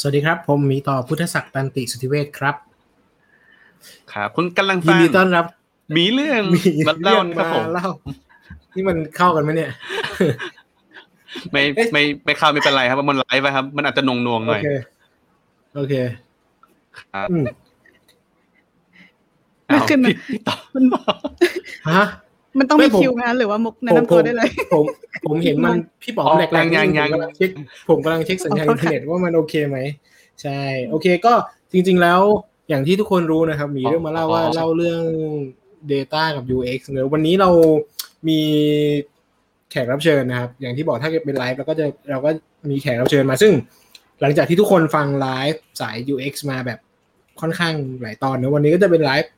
สวัสดีครับ ผมหมีต่อพุทธศักดิ์ตันติสุทธิเวชครับ ครับ คุณกำลังยิฟันงดีต้อนรับหมีเรื่องมีมาเรื่เล่าองครับมาผม เล่านี่มันเข้ากันไหมเนี่ย ไม่เอ๊ะไม่ไม่เข้าไม่เป็นไรครับมันไลฟ์ไปครับ มันอาจจะนงนวงๆหโอน่อยเค โอเคครับอืมอ้าวขึ้นมาพี่พี่ต่อฮะ มันต้องไม่มีผมคิวงานหรือว่ามุกแนะผมนำตัวได้เลย ผมผมเห็นมันพี่ป๋อมอ๋อแหลกๆยังนิดนึยังผมกำลังเช็คผมกำลังเช็คสัญญาณขออิโทนษเทอค่ะร์เน็ตว่ามันโอเคไหมใช่ โอเคก็จริง ๆแล้วอย่างที่ทุกคนรู้นะครับ มีเรื่องมาเล่าว่าเล่าเรื่อง Data กับ UX เนอะวันนี้เรามีแขกรับเชิญนะครับ อย่างที่บอกถ้าเกิดเป็นไลฟ์เราก็จะเราก็มีแขกรับเชิญมาซึ่ง หลังจากที่ทุกคนฟังไลฟ์สาย UX มาแบบค่อนข้างหลายตอนเนอะวันนี้ก็จะเป็นไลฟ์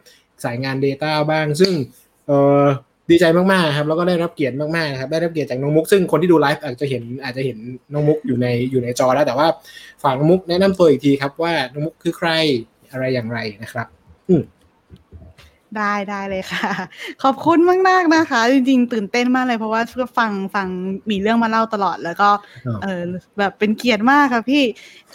สายงาน Data บ้าง ซึ่งเออ ดีใจมากๆครับแล้วก็ได้รับเกียรติมากๆครับได้รับเกียรติจากน้องมุก ซึ่งคนที่ดูไลฟ์อาจจะเห็นอาจจะเห็นน้องมุกอยู่ในอยู่ในจอแล้ว แต่ว่าฝากน้องมุกแนะนำตัวอีกทีครับว่าน้องมุกคือใครอะไรอย่างไรนะครับ อืม ได้ได้เลยค่ะ ขอบคุณมากมากๆนะคะ จริงๆ ตื่นเต้นมากเลยเพราะว่าก็ฟังฟังมีเรื่องมาเล่าตลอด แล้วก็ครับเออแบบเป็นเกียรติมากค่ะพี่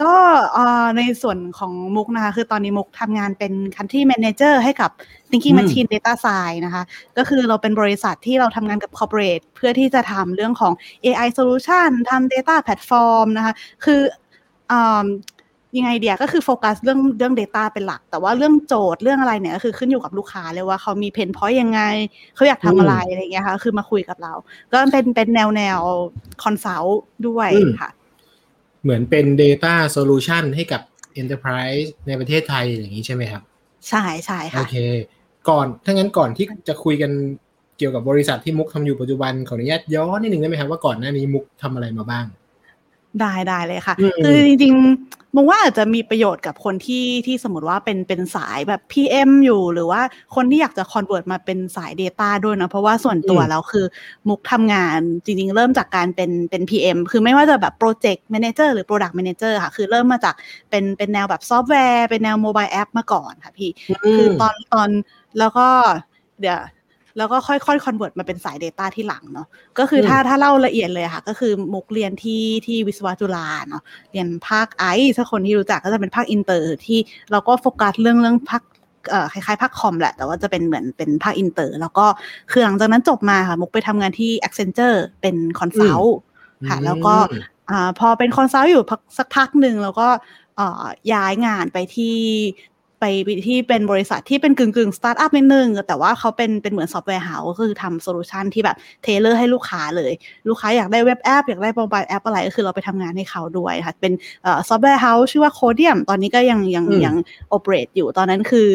ก็เอ่อในส่วนของมุกนะคะ คือตอนนี้มุกทำงานเป็น country manager ให้กับ thinking อืม machine data science นะคะ ก็คือเราเป็นบริษัทที่เราทำงานกับ corporate เพื่อที่จะทำเรื่องของ AI solution ทำ data platform นะคะ คืออ่า ยังไงเดียก็คือโฟกัสเรื่องเรื่อง Data เป็นหลัก แต่ว่าเรื่องโจทย์เรื่องอะไรเนี่ยก็คือขึ้นอยู่กับลูกค้าเลยว่าเขามีเพนพอยต์ยังไง เขาอยากทำอะไรอะไรอย่างเงี้ยค่ะคือมาคุยกับเรา ก็เป็นเป็นแนวแนวconsult ด้วยอืมค่ะ เหมือนเป็น Data Solution ให้กับ Enterprise ในประเทศไทยอย่างนี้ใช่ไหมครับ ใช่ใช่โอค่ะเค ก่อนถ้างั้นก่อนที่จะคุยกันเกี่ยวกับบริษัทที่มุกทำอยู่ปัจจุบันขออนุญาตย้อนนิดนึงได้ไหมครับว่าก่อนหน้านี้มุกทำอะไรมาบ้าง ได้ได้เลยค่ะอืมคือจริงๆมองว่าอาจจะมีประโยชน์กับคนที่ที่สมมติว่าเป็นเป็นสายแบบ PM อยู่หรือว่าคนที่อยากจะ convert มาเป็นสาย Data ด้วยนะ เพราะว่าส่วนตัวอืมแล้วคือมุกทำงานจริงๆ เริ่มจากการเป็นเป็น PM คือไม่ว่าจะแบบ Project Manager หรือ Product Manager ค่ะ คือเริ่มมาจากเป็นเป็นแนวแบบซอฟต์แวร์ เป็นแนว mobile app มาก่อนค่ะพี่ คือตอนตอนแล้วก็เดี๋ยว แล้วก็ค่อยๆ convert มาเป็นสาย Data ที่หลังเนาะก็คืออมถ้าถ้าเล่าละเอียดเลยค่ะ ก็คือมุกเรียนที่ที่วิศวะจุฬาเนาะเรียนภาคไอซ์ถ้าคนที่รู้จักก็จะเป็นภาคอินเตอร์ที่เราก็โฟกัสเรื่องเรื่องภาคเอ่อคล้ายๆภาคคอมแหละ แต่ว่าจะเป็นเหมือนเป็นภาคอินเตอร์ แล้วก็คือหลังจากนั้นจบมาค่ะ มุกไปทำงานที่ Accenture เป็น consult ค่ะ แล้วก็อืมอ่าพอเป็น consult อยู่พักสักพักหนึ่งแล้วก็เอ่อย้ายงานไปที่ ไปที่เป็นบริษัทที่เป็นกึ่งกึ่งสตาร์ทอัพนิดนึงแต่ว่าเขาเป็นเป็นเหมือน software house ก็คือทำ solution ที่แบบ tailor ให้ลูกค้าเลย ลูกค้าอยากได้ web app อยากได้ mobile app อะไรก็คือเราไปทำงานให้เขาด้วยค่ะ เป็นเอ่อ software house ชื่อว่า Codium ตอนนี้ก็ยังยังอืมยัง operate อยู่ตอนนั้นคือ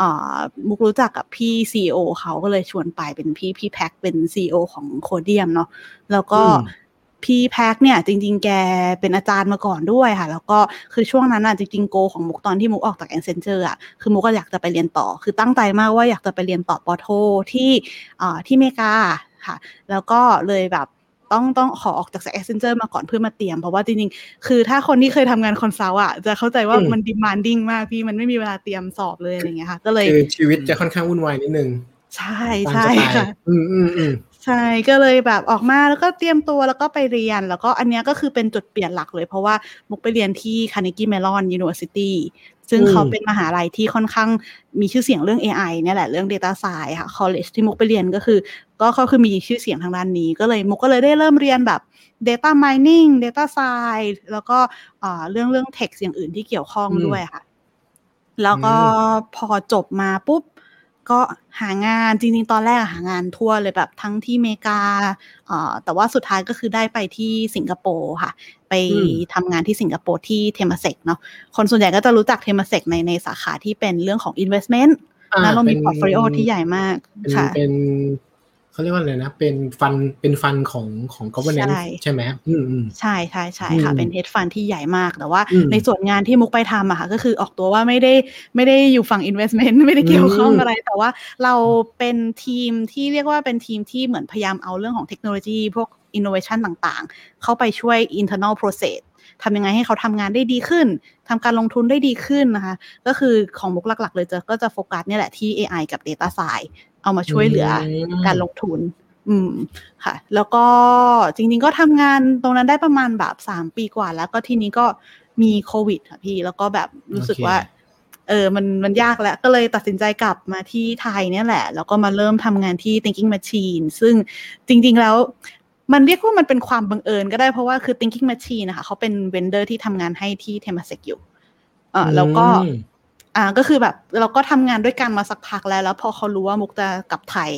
อ่ามุกรู้จักกับพี่ CEO เขาก็เลยชวนไปเป็นพี่พี่แพ็คเป็น CEO ของ Codium เนาะแล้วก็อืม พี่แพ็คเนี่ยจริง ๆ แกเป็นอาจารย์มาก่อนด้วยค่ะ แล้วก็คือช่วงนั้นอะจริงๆ goal ของมุกตอนที่มุกออกจาก Accenture อะคือมุกก็อยากจะไปเรียนต่อ คือตั้งใจมากว่าอยากจะไปเรียนต่อปอโทที่อ่าที่อเมริกาค่ะ แล้วก็เลยแบบต้องต้องขอออกจาก Accenture มาก่อนเพื่อมาเตรียม เพราะว่าจริงๆ คือถ้าคนที่เคยทำงาน consult อะจะเข้าใจว่าอืมมัน demanding มากพี่มันไม่มีเวลาเตรียมสอบเลยอะไรเงี้ยค่ะ ก็เลยคือชีวิตจะค่อนข้างวุ่นวายนิดนึง ใช่ตามใช่สไตล์ค่ะ อืมอืมอืม ใช่ ก็เลยแบบออกมาแล้วก็เตรียมตัวแล้วก็ไปเรียน แล้วก็อันเนี้ยก็คือเป็นจุดเปลี่ยนหลักเลย เพราะว่ามุกไปเรียนที่ Carnegie Mellon University ซึ่งอืมเขาเป็นมหาลัยที่ค่อนข้างมีชื่อเสียงเรื่อง AI เนี่ยแหละเรื่อง Data Science ค่ะ College ที่มุกไปเรียนก็คือก็ก็คือมีชื่อเสียงทางด้านนี้ ก็เลยมุกก็เลยได้เริ่มเรียนแบบ Data Mining Data Science แล้วก็อ่าเรื่องเรื่อง Text อย่างอื่นที่เกี่ยวข้องอืมด้วยค่ะ แล้วก็พอจบมาปุ๊บ ก็หางานจริงๆ ตอนแรกอะหางานทั่วเลยแบบทั้งที่อเมริกาเอ่อแต่ว่าสุดท้ายก็คือได้ไปที่สิงคโปร์ค่ะ ไปอืมทำงานที่สิงคโปร์ที่เทม a เซกเนาะคนส่วนใหญ่ก็จะรู้จักเทม a เซกในในสาขาที่เป็นเรื่องของ investment อ่าแล้วเรามีเป็น portfolio ที่ใหญ่มากเป็นค่ะเป็น เขเขาเรียกว่าอะไรนะ เป็น fund เป็น fund ของของ governance ใช่ใช่ไหมอืมอืมใช่ใช่ใช่ค่ะอืมเป็น hedge fund ที่ใหญ่มากแต่ว่าอืมในส่วนงานที่มุกไปทำอะค่ะ ก็คือออกตัวว่าไม่ได้ไม่ได้อยู่ฝั่ง investment ไม่ได้เกี่ยวข้องอืมอะไร แต่ว่าเราเป็นทีมที่เรียกว่าเป็นทีมที่เหมือนพยายามเอาเรื่องของเทคโนโลยีพวก innovation ต่างๆ เข้าไปช่วย internal process ทำยังไงให้เขาทำงานได้ดีขึ้นทำการลงทุนได้ดีขึ้นนะคะ ก็คือของมุกหลัก ๆ เลยจะก็จะโฟกัสเนี่ยแหละที่ AI กับ data science เอามาช่วยเหลืออมการลงทุน อืมค่ะ แล้วก็จริง ๆ ก็ทำงานตรงนั้นได้ประมาณแบบสามปีกว่า แล้วก็ทีนี้ก็มีโควิดค่ะพี่ แล้วก็แบบรู้สึกโอเคว่าเออ มัน มันยากแล้ว ก็เลยตัดสินใจกลับมาที่ไทยเนี่ยแหละ แล้วก็มาเริ่มทำงานที่ Thinking Machine ซึ่งจริง ๆ แล้ว มันเรียกว่ามันเป็นความบังเอิญก็ได้เพราะว่าคือ Thinking Machine นะคะเขาเป็นเวนเดอร์ที่ทำงานให้ที่ Temasek อยู่เออแล้วก็อืมอ่าก็คือแบบเราก็ทำงานด้วยกันมาสักพักแล้ว แล้วพอเขารู้ว่ามุกจะกลับไทย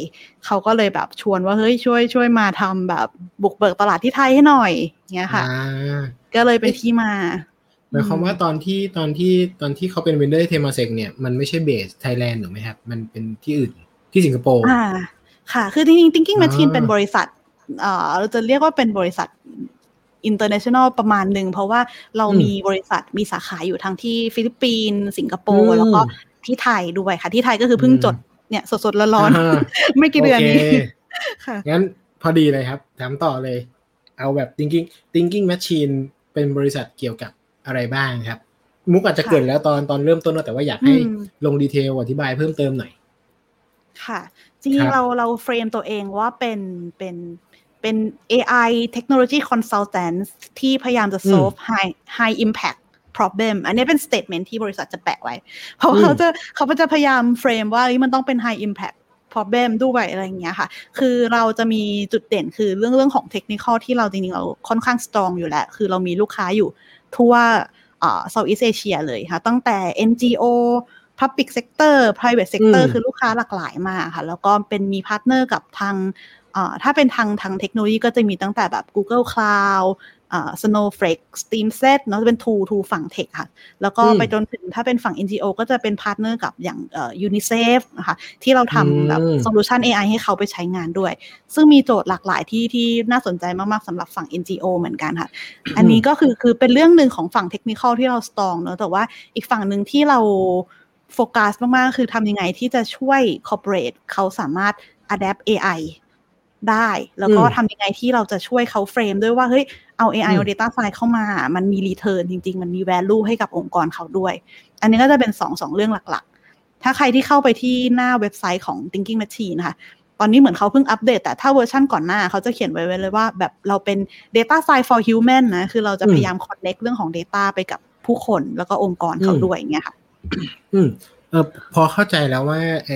เขาก็เลยแบบชวนว่าเฮ้ยช่วยช่วยมาทำแบบบุกเบิกตลาดที่ไทยให้หน่อยเงี้ยค่ะอ่าก็เลยเป็นที่มาหมายความว่าตอนที่ตอนที่ตอนที่เขาเป็น vendor Temasek เนี่ยมันไม่ใช่ base Thailand ถูกไหมครับ มันเป็นที่อื่นที่สิงคโปร์อ่าค่ะ คือจริงๆ Thinking Machine อ่าเป็นบริษัท เอ่อเราจะเรียกว่าเป็นบริษัท international ประมาณหนึ่ง เพราะว่าเรามีบริษัทมีสาขาอยู่ทั้งที่ฟิลิปปินส์สิงคโปร์แล้วก็ที่ไทยด้วยค่ะ ที่ไทยก็คือเพิ่งจดเนี่ยสดๆร้อนอ่าๆไม่กี่เดือนนี้โอเคค่ะงั้นพอดีเลยครับ ถามต่อเลย เอาแบบ thinking thinking machine เป็นบริษัทเกี่ยวกับอะไรบ้างครับ มุกอาจจะค่ะเกริดแล้วตอนตอนเริ่มต้นแล้วแต่ว่าอยากให้อืมลงดีเทลอธิบายเพิ่มเติมหน่อย ค่ะจริงครับๆเราเราเฟรมตัวเองว่าเป็นเป็น เป็น AI technology consultant ที่พยายามจะ solve high high impact problem อันนี้เป็น statement ที่บริษัทจะแปะไว้ เพราะว่าเขาจะเขาจะพยายาม frame ว่าเฮ้ยมันต้องเป็น high impact problem ด้วยอะไรอย่างเงี้ยค่ะ คือเราจะมีจุดเด่นคือเรื่องเรื่องของเทคนิคที่เราจริงๆเราค่อนข้าง strong อยู่แล้ว คือเรามีลูกค้าอยู่ทั่วเอ่อ Southeast Asia เลยค่ะ ตั้งแต่ NGO Public Sector Private Sector อืมคือลูกค้าหลากหลายมากค่ะ แล้วก็เป็นมี partner กับทางเอ่อ ถ้าเป็นทางทางเทคโนโลยีก็จะมีตั้งแต่แบบ Google Cloud เอ่อ Snowflake StreamSets เนาะจะเป็น tool tool ฝั่ง tech ค่ะ แล้วก็อืมไปจนถึงถ้าเป็นฝั่ง NGO ก็จะเป็น partner กับอย่างเอ่อ UNICEF นะคะที่เราทำแบบอืมโซลูชัน AI ให้เขาไปใช้งานด้วย ซึ่งมีโจทย์หลากหลายที่ที่น่าสนใจมากๆสำหรับฝั่ง NGO เหมือนกันค่ะ อันนี้ก็คือคือเป็นเรื่องหนึ่งของฝั่งเทคนิคที่เรา strong เนอะแต่ว่าอีกฝั่งหนึ่งที่เราโฟกัสมากๆ คือทำยังไงที่จะช่วย corporate เขาสามารถ adapt AI ได้ แล้วก็อืมทำยังไงที่เราจะช่วยเขา frame ด้วยว่า เฮ้ย เอา AI อืมเอา data science เข้ามา มันมี return จริง ๆ มันมี value ให้กับองค์กรเขาด้วย อันนี้ก็จะเป็นสองสองเรื่องหลักๆ ถ้าใครที่เข้าไปที่หน้าเว็บไซต์ของ Thinking Machine นะคะตอนนี้เหมือนเขาเพิ่งอัปเดต แต่ถ้าเวอร์ชันก่อนหน้าเขาจะเขียนไว้เลยว่าแบบเราเป็น Data Science for Human นะ คือเราจะอืมพยายาม connect เรื่องของ Data ไปกับผู้คนแล้วก็องค์กรเขาอืมด้วยอย่างเงี้ยค่ะ อืมเออพอเข้าใจแล้วว่าไอ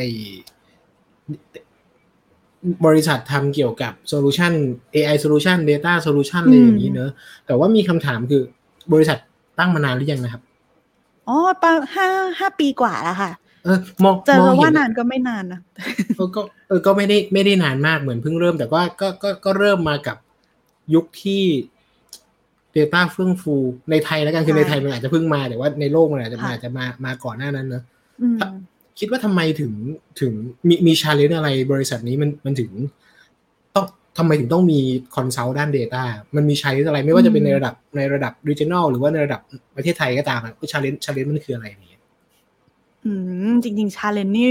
บริษัททำเกี่ยวกับโซลูชัน AI solution data solution อะไรอย่างนี้เนอะแต่ว่ามีคำถามคือบริษัทตั้งมานานหรือยังนะครับ อ๋อประมาณห้าห้าปีกว่าแล้วค่ะ เออมองจะมองว่าเห็นนานก็ไม่นานนะเออก็เออก็ไม่ได้ไม่ได้นานมากเหมือนเพิ่งเริ่ม แต่ว่าก็ก็ก็เริ่มมากับยุคที่ Data เฟื่องฟูในไทยแล้วกันคือใช่ในไทยมันอาจจะเพิ่งมาแต่ว่าในโลกมันอาจจะค่ะอาจจะมามาก่อนหน้านั้นเนอะอืม คิดว่าทำไมถึงถึงมีมี challenge อะไรบริษัทนี้มันมันถึงต้องทำไมถึงต้องมี consult ด้าน Data มันมี challenge อะไรไม่ว่าจะเป็นในระดับในระดับ regional หรือว่าในระดับประเทศไทยก็ตามอะ challenge challenge มันคืออะไรอย่างเงี้ยอืมจริงๆ challenge นี่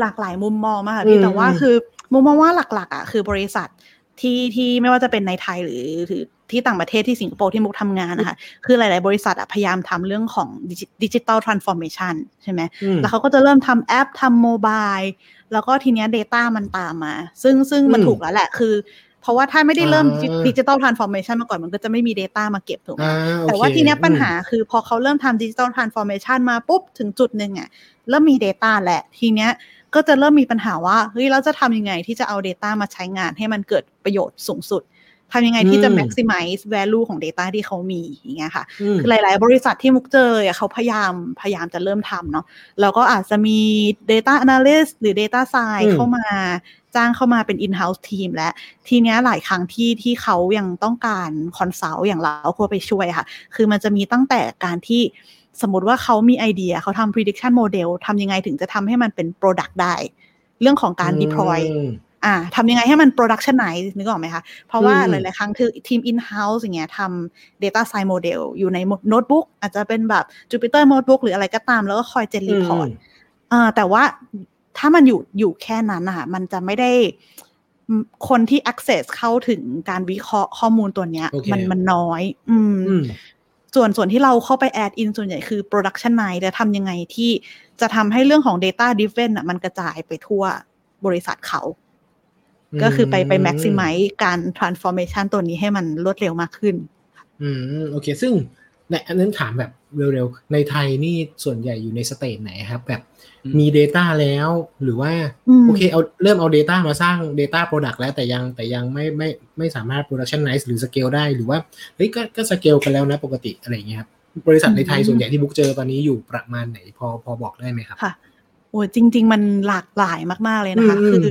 หลากหลายมุมมองมากค่ะพี่อืมแต่ว่าอืมคือมุมมองว่าหลักๆอะคือบริษัทที่ที่ไม่ว่าจะเป็นในไทยหรือหรือ ที่ต่างประเทศที่สิงคโปร์ที่มุกทำงานนะคะ คือหลาย ๆ บริษัทอะพยายามทำเรื่องของ digital transformation ใช่ไหมอืมแล้วเขาก็จะเริ่มทำแอปทำ mobile แล้วก็ทีเนี้ย Data มันตามมา ซึ่งซึ่งมันอืมถูกแล้วแหละ คือ เพราะว่าถ้าไม่ได้เริ่มอ่า digital transformation มาก่อนมันก็จะไม่มี Data มาเก็บถูกไหมอ่าโอเคแต่ว่าทีเนี้ยปัญหาอืมคือพอเขาเริ่มทำดิจิ t a ลทรานส์ฟอร์เมชันมาปุ๊บถึงจุดหนึ่งอะเริ่มมี Data แหละทีเนี้ยก็จะเริ่มมีปัญหาว่าเฮ้ยเราจะทำยังไงที่จะเอา Data มาใช้งานให้มันเกิดประโยชน์สูงสุด ทำยังไงที่จะอืม maximize value ของ Data ที่เขามีอย่างเงี้ยค่ะอืมคือหลาย ๆ บริษัทที่มุกเจออะเขาพยายามพยายามจะเริ่มทำเนาะแล้วก็อาจจะมี Data Analyst หรือ Data Science อืมเข้ามาจ้างเข้ามาเป็น in-house team และทีเนี้ยหลายครั้งที่ที่เขายังต้องการ consult อย่างเราควรไปช่วยค่ะ คือมันจะมีตั้งแต่การที่สมมติว่าเขามีไอเดียเขาทำ prediction model ทำยังไงถึงจะทำให้มันเป็น product ได้ เรื่องของการ deploy อืมอ่าทำยังไงให้มัน productionize นึกออกไหมคะ เพราะว่าอืมหลาย ๆ ครั้งคือทีม in-house อย่างเงี้ยทำ data science model อยู่ในโน้ตบุ๊กอาจจะเป็นแบบ Jupyter Notebook หรืออะไรก็ตาม แล้วก็คอยเจนรีพอร์ตเออแต่ว่าถ้ามันอยู่อยู่แค่นั้นอะมันจะไม่ได้อืมคนที่ access เข้าถึงการวิเคราะห์ข้อมูลตัวเนี้ยโอเคมันมันน้อยอืมอืมส่วนส่วนที่เราเข้าไป add in ส่วนใหญ่คือ productionize และทำยังไงที่จะทำให้เรื่องของ data driven อะมันกระจายไปทั่วบริษัทเขา ก็คือไปไป maximize การ transformation ตัวนี้ให้มันรวดเร็วมากขึ้น อืม โอเค ซึ่งในอันนั้นถามแบบเร็วๆ ในไทยนี่ส่วนใหญ่อยู่ในสเตจไหนครับ แบบอืมมี Data แล้วหรือว่าอืมโอเคเอาเริ่มเอา Data มาสร้าง Data Product แล้วแต่ยังแต่ยังไม่ไม่ไม่สามารถ Productionize หรือ Scale ได้หรือว่าเฮ้ยก็ก็ Scale กันแล้วนะปกติอะไรอย่างเงี้ยครับบริษัทในไทยส่วนใหญ่ที่มุกเจอตอนนี้อยู่ประมาณไหนพอพอบอกได้ไหมครับ ค่ะโอ้ยจริง ๆ มันหลากหลายมากๆเลยนะคะอืมคือ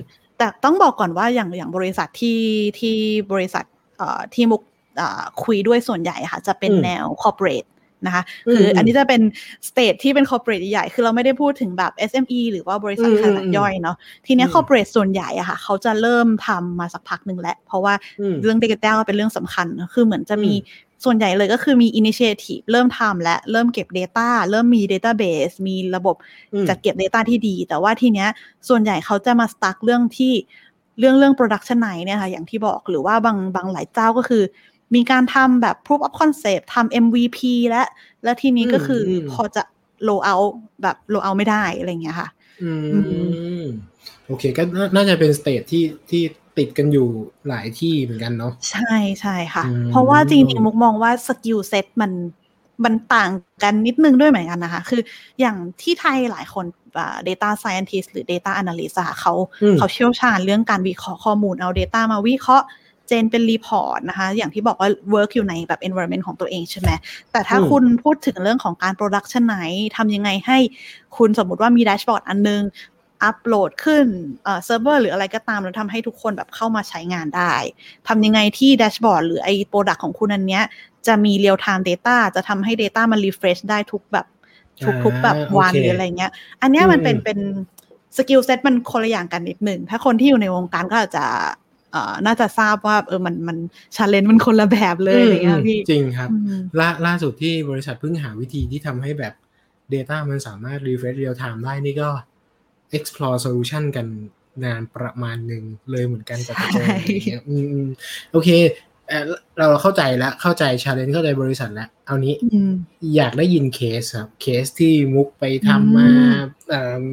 แต่ต้องบอกก่อนว่าอย่างอย่างบริษัทที่ที่บริษัทเอ่อที่มุกเอ่อคุยด้วยส่วนใหญ่ค่ะ จะเป็นอืมแนว corporate นะคะอืมคืออันนี้จะเป็น stage ที่เป็น corporate ใหญ่ คือเราไม่ได้พูดถึงแบบ SME หรือว่าบริษัทอืมขนาดย่อยเนาะ ทีเนี้ยอืม corporate ส่วนใหญ่อะค่ะ เขาจะเริ่มทำมาสักพักหนึ่งแล้ว เพราะว่าอืมเรื่อง data ก็เป็นเรื่องสำคัญนะคือเหมือนจะมีอืม ส่วนใหญ่เลยก็คือมี initiative เริ่มทำและเริ่มเก็บ Data เริ่มมี database มีระบบอืมจัดเก็บ Data ที่ดี แต่ว่าทีเนี้ยส่วนใหญ่เขาจะมาสตั๊กเรื่องที่เรื่องเรื่อง production ไหนเนี่ยค่ะ อย่างที่บอกหรือว่าบางบางหลายเจ้าก็คือ มีการทำแบบ proof of concept ทำ MVP และและทีนี้ก็คืออมพอจะ roll out แบบ roll out ไม่ได้อะไรอย่างเงี้ยค่ะ อือืมโอเค ก็น่าน่าจะเป็น stage ที่ที่ ติดกันอยู่หลายที่เหมือนกันเนาะใช่ใช่ค่ะอืมเพราะว่าจริงๆมุกมองว่า skill set มันมันต่างกันนิดนึงด้วยเหมือนกันนะคะ คืออย่างที่ไทยหลายคนอ่า data scientist หรือ data analyst อะค่ะเขาอืมเขาเชี่ยวชาญเรื่องการวิเคราะห์ข้อมูลเอา data มาวิเคราะห์ gen เป็น report นะคะ อย่างที่บอกว่า work อยู่ในแบบ environment ของตัวเองใช่ไหม แต่ถ้าอืมคุณพูดถึงเรื่องของการ productionizeทำยังไงให้คุณสมมุติว่ามี dashboard อันนึง อัปโหลดขึ้นเอ่อเซิร์ฟเวอร์หรืออะไรก็ตามแล้วทำให้ทุกคนแบบเข้ามาใช้งานได้ทำยังไงที่ dashboard หรือไอ้ product ของคุณอันเนี้ย จะมี real time data จะทำให้ data มัน refresh ได้ทุกแบบทุกทุกแบบอ่าวันโอเคหรืออะไรเงี้ย อันเนี้ยมันเป็นอืมเป็น skill set มันคนละอย่างกันนิดหนึ่ง ถ้าคนที่อยู่ในวงการก็อาจจะเอ่อน่าจะทราบว่าเออมันมัน challenge มันคนละแบบเลยอะไรเงี้ยพี่จริงครับอืมล่าล่าสุดที่บริษัทเพิ่งหาวิธีที่ทำให้แบบ Data มันสามารถ refresh real time ได้นี่ก็ explore solution กันนานประมาณหนึ่งเลยเหมือนกันกับจะเจออะไรอย่างเงี้ยอืมอืมโอเคเอ่อเราเข้าใจแล้วเข้าใจ challenge เข้าใจบริษัทแล้ว เอานี้อืมอยากได้ยินเคสครับ เคสที่มุกไปทำมาอืมเอิ่ม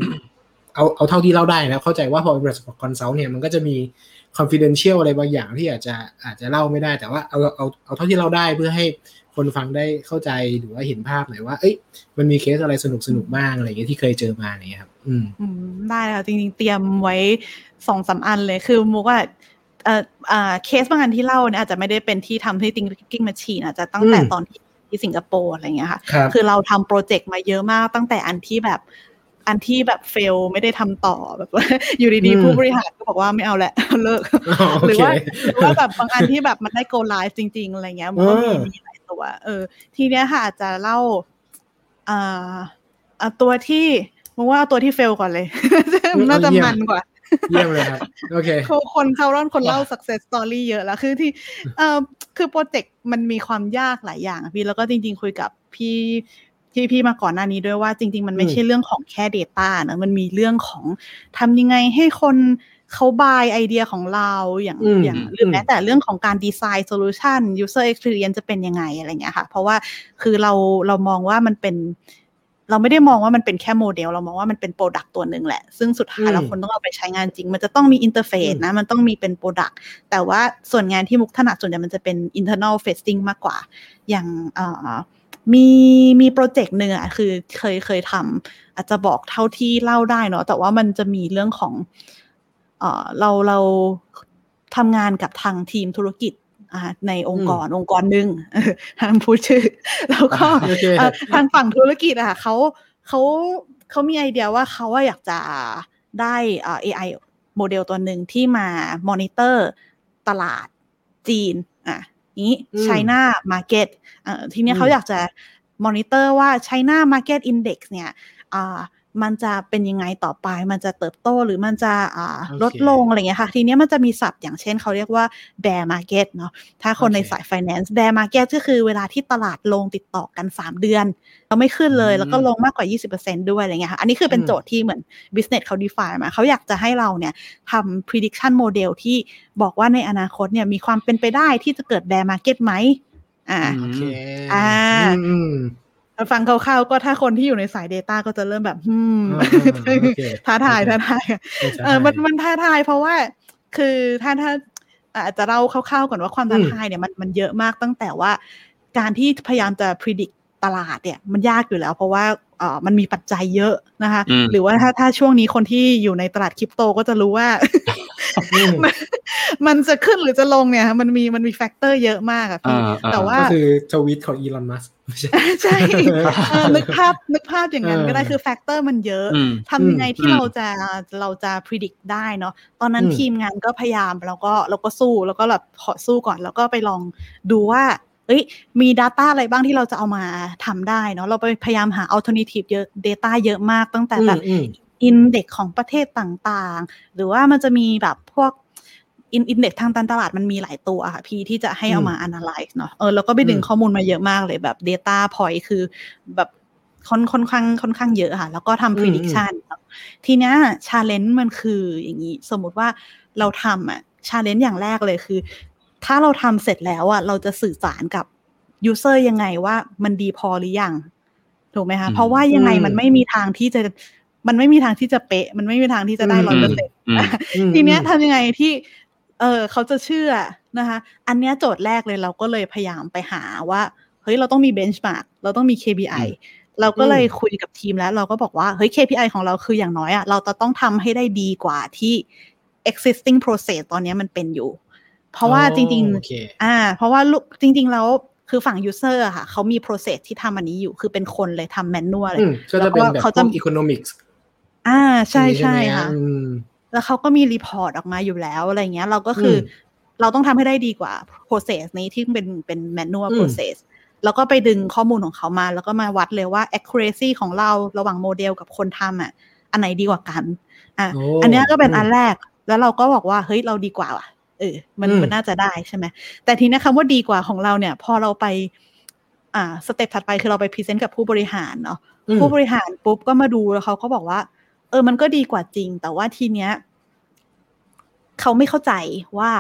เอาเอาเท่าที่เล่าได้นะ เข้าใจว่าพอเป็นบริษัท consult เนี่ยมันก็จะมี confidential อะไรบางอย่างที่อาจจะอาจจะเล่าไม่ได้ แต่ว่าเอาเอาเอาเท่าที่เล่าได้เพื่อให้คนฟังได้เข้าใจหรือว่าเห็นภาพหน่อยว่า เอ้ยมันมีเคสอะไรสนุกสนุกบ้างอะไรอย่างเงี้ยที่เคยเจอมาเนี่ยครับอืมอืม ได้ค่ะจริงๆ เตรียมไว้สองสามอันเลยคือมุกว่าเอ่ออ่าเคสบางอันที่เล่าเนี่ยอาจจะไม่ได้เป็นที่ทำที่ thinking machine อาจจะตั้งแต่อืมตอนที่ที่สิงคโปร์อะไรเงี้ยค่ะครับคือเราทำโปรเจกต์มาเยอะมากตั้งแต่อันที่แบบ อันที่แบบเฟลไม่ได้ทำต่อแบบว่าอยู่ดีอืมๆผู้บริหารก็บอกว่าไม่เอาแหละเลิกอ๋อโอหรือเคว่าหรือว่าแบบบางอันที่แบบมันได้ go live จริง ๆ อะไรเงี้ยมันก็มีเออมีหลายตัว เออ ทีเนี้ยค่ะอาจจะเล่าอ่าอ่าตัวที่ มึงว่าเอาตัวที่เฟลก่อนเลยน่าจะมันกว่าเยี่ยมเลยครับโอเคคือคนเขาร่อนคนเล่าว้า success story เยอะแล้วคือที่เอ่อคือโปรเจกต์มันมีความยากหลายอย่างอะพี่แล้วก็จริง ๆ คุยกับพี่พี่พี่มาก่อนหน้านี้ด้วยว่าจริง ๆ มันไม่ใช่เรื่องของแค่ Data นะมันมีเรื่องของทำยังไงให้คนเขา buy ไอเดียของเราอย่างอืมอย่างหรืออมแม้แต่เรื่องของการดีไซน์ solution user experience จะเป็นยังไงอะไรเงี้ยค่ะ เพราะว่าคือเราเรามองว่ามันเป็น เราไม่ได้มองว่ามันเป็นแค่โมเดล เรามองว่ามันเป็น product ตัวหนึ่งแหละ ซึ่งสุดท้ายแล้วอืมคนต้องเอาไปใช้งานจริง มันจะต้องมี interface อืมนะ มันต้องมีเป็น product แต่ว่าส่วนงานที่มุกถนัดส่วนใหญ่มันจะเป็น internal facing มากกว่า อย่างเอ่อมีมีโปรเจกต์หนึ่งอะคือเคยเคยทำอาจจะบอกเท่าที่เล่าได้เนาะแต่ว่ามันจะมีเรื่องของเอ่อเราเราทำงานกับทางทีมธุรกิจอ่า ในองค์กรองค์กรหนึ่งทางพูดชื่อ แล้วก็โอเคเอ่อทางฝั่งธุรกิจอะค่ะเขาเขาเขามีไอเดียว่าเขาว่าอยากจะได้อ่า AI โมเดลตัวหนึ่งที่มามอนิเตอร์ตลาดจีนอะนี้อืม China Market เอ่อทีเนี้ยอืมเขาอยากจะมอนิเตอร์ว่า China Market Index เนี่ยอ่า มันจะเป็นยังไงต่อไป มันจะเติบโตหรือมันจะอ่าโอเคลดลงอะไรเงี้ยค่ะ ทีเนี้ยมันจะมีศัพท์อย่างเช่นเขาเรียกว่า bear market เนาะ ถ้าคนโอเคในสาย finance bear market ก็คือเวลาที่ตลาดลงติดต่อกัน 3 เดือน เราไม่ขึ้นเลยอืมแล้วก็ลงมากกว่า 20%ด้วยอะไรเงี้ยค่ะ อันนี้คือเป็นอืมโจทย์ที่เหมือน business เขา define มา เขาอยากจะให้เราเนี่ยทำ prediction model ที่บอกว่าในอนาคตเนี่ยมีความเป็นไปได้ที่จะเกิด bear market ไหม อ่าโอเคอ่าอืม ฟังคร่าวๆก็ถ้าคนที่อยู่ในสาย Data ก็จะเริ่มแบบอืมอ่าอ่าโอเคท้าทายท้าทายเข้าใจเออมันมันท้าทายเพราะว่า คือถ้าถ้าอาจจะเล่าคร่าวๆก่อนว่าความท้าอืมทายเนี่ยมันมันเยอะมากตั้งแต่ว่า การที่พยายามจะ predict ตลาดเนี่ยมันยากอยู่แล้ว เพราะว่าเออมันมีปัจจัยเยอะนะคะอืมหรือว่าถ้าถ้าช่วงนี้คนที่อยู่ในตลาดคริปโตก็จะรู้ว่าอื มมันมันจะขึ้นหรือจะลงเนี่ยมันมีมันมี factor เยอะมากอะพี่อ่าอ่าแต่ว่าก็คือทวีตของอีลอนมัสก์ไม่ใช่ใช่เออนึกภาพนึกภาพอย่างนั้นเออก็ได้คือ factor มันเยอะอืมทำยังไงที่อืมเราจะเราจะ predict ได้เนาะตอนนั้นอืมทีมงานก็พยายามแล้วก็เราก็สู้แล้วก็แบบขอสู้ก่อนแล้วก็ไปลองดูว่าเอ้ยมี Data อะไรบ้างที่เราจะเอามาทำได้เนาะเราไปพยายามหา alternative เยอะ Data เยอะมากตั้งแต่แบบ อืมอินเด็กของประเทศต่างๆ หรือว่ามันจะมีแบบพวกอินอินเด็กทางการตลาดมันมีหลายตัวค่ะพี่ที่จะให้เอามา analyze เนาะเออแล้วก็ไปดึงอืมข้อมูลมาเยอะมากเลยแบบ Data point คือแบบค่อนค่อนข้างค่อนข้างเยอะค่ะ แล้วก็อืมทำ prediction เนอะทีเนี้ย challenge มันคืออย่างนี้ สมมุติว่าเราทำอะ challenge อย่างแรกเลยคือ ถ้าเราทำเสร็จแล้วอะเราจะสื่อสารกับ user ยังไงว่ามันดีพอหรือยังถูกไหมคะอืมเพราะว่ายังไงอืมมันไม่มีทางที่จะ มันไม่มีทางที่จะเป๊ะ มันไม่มีทางที่จะได้อืมร้อยเปอร์เซ็นต์อืมอืมทีเนี้ยทำยังไงที่เออเขาจะเชื่อนะคะ อันเนี้ยโจทย์แรกเลยเราก็เลยพยายามไปหาว่า เฮ้ยเราต้องมีเบนช์มาร์กเราต้องมี KPI เราก็เลยคุยกับทีมแล้วเราก็บอกว่า เฮ้ย KPI ของเราคืออย่างน้อยอะ่ะเราจะต้องทำให้ได้ดีกว่าที่ existing process ตอนเนี้ยมันเป็นอยู่ เพราะว่าจริงโอเคๆอ่า เพราะว่ามุกจริง ๆ แล้วคือฝั่ง user อะค่ะ เขามี process ที่ทำอันนี้อยู่ คือเป็นคนเลยทำ manual เลยอืมก็จะเป็นแบบเขาจะพวก economics อ่าใช่ใช่ไหมค่ะอืมแล้วเขาก็มี report ออกมาอยู่แล้วอะไรเงี้ย เราก็คืออมเราต้องทำให้ได้ดีกว่า process นี้ที่เป็นเป็น manual อืม process แล้วก็ไปดึงข้อมูลของเขามา แล้วก็มาวัดเลยว่า accuracy ของเราระหว่างโมเดลกับคนทำอะ อันไหนดีกว่ากันอะโอันเนี้ยก็เป็นอืมอันแรก แล้วเราก็บอกว่าเฮ้ยเราดีกว่าว่ะเออมันอืมมันน่าจะได้ใช่ไหมแต่ทีเนี้ยคำว่าดีกว่าของเราเนี่ย พอเราไป อ่า step ถัดไปคือเราไป present กับผู้บริหารเนาะอืมผู้บริหารปุ๊บก็มาดูแล้วเขาก็บอกว่า เออมันก็ดีกว่าจริง แต่ว่าทีเนี้ยเขาไม่เข้าใจว่า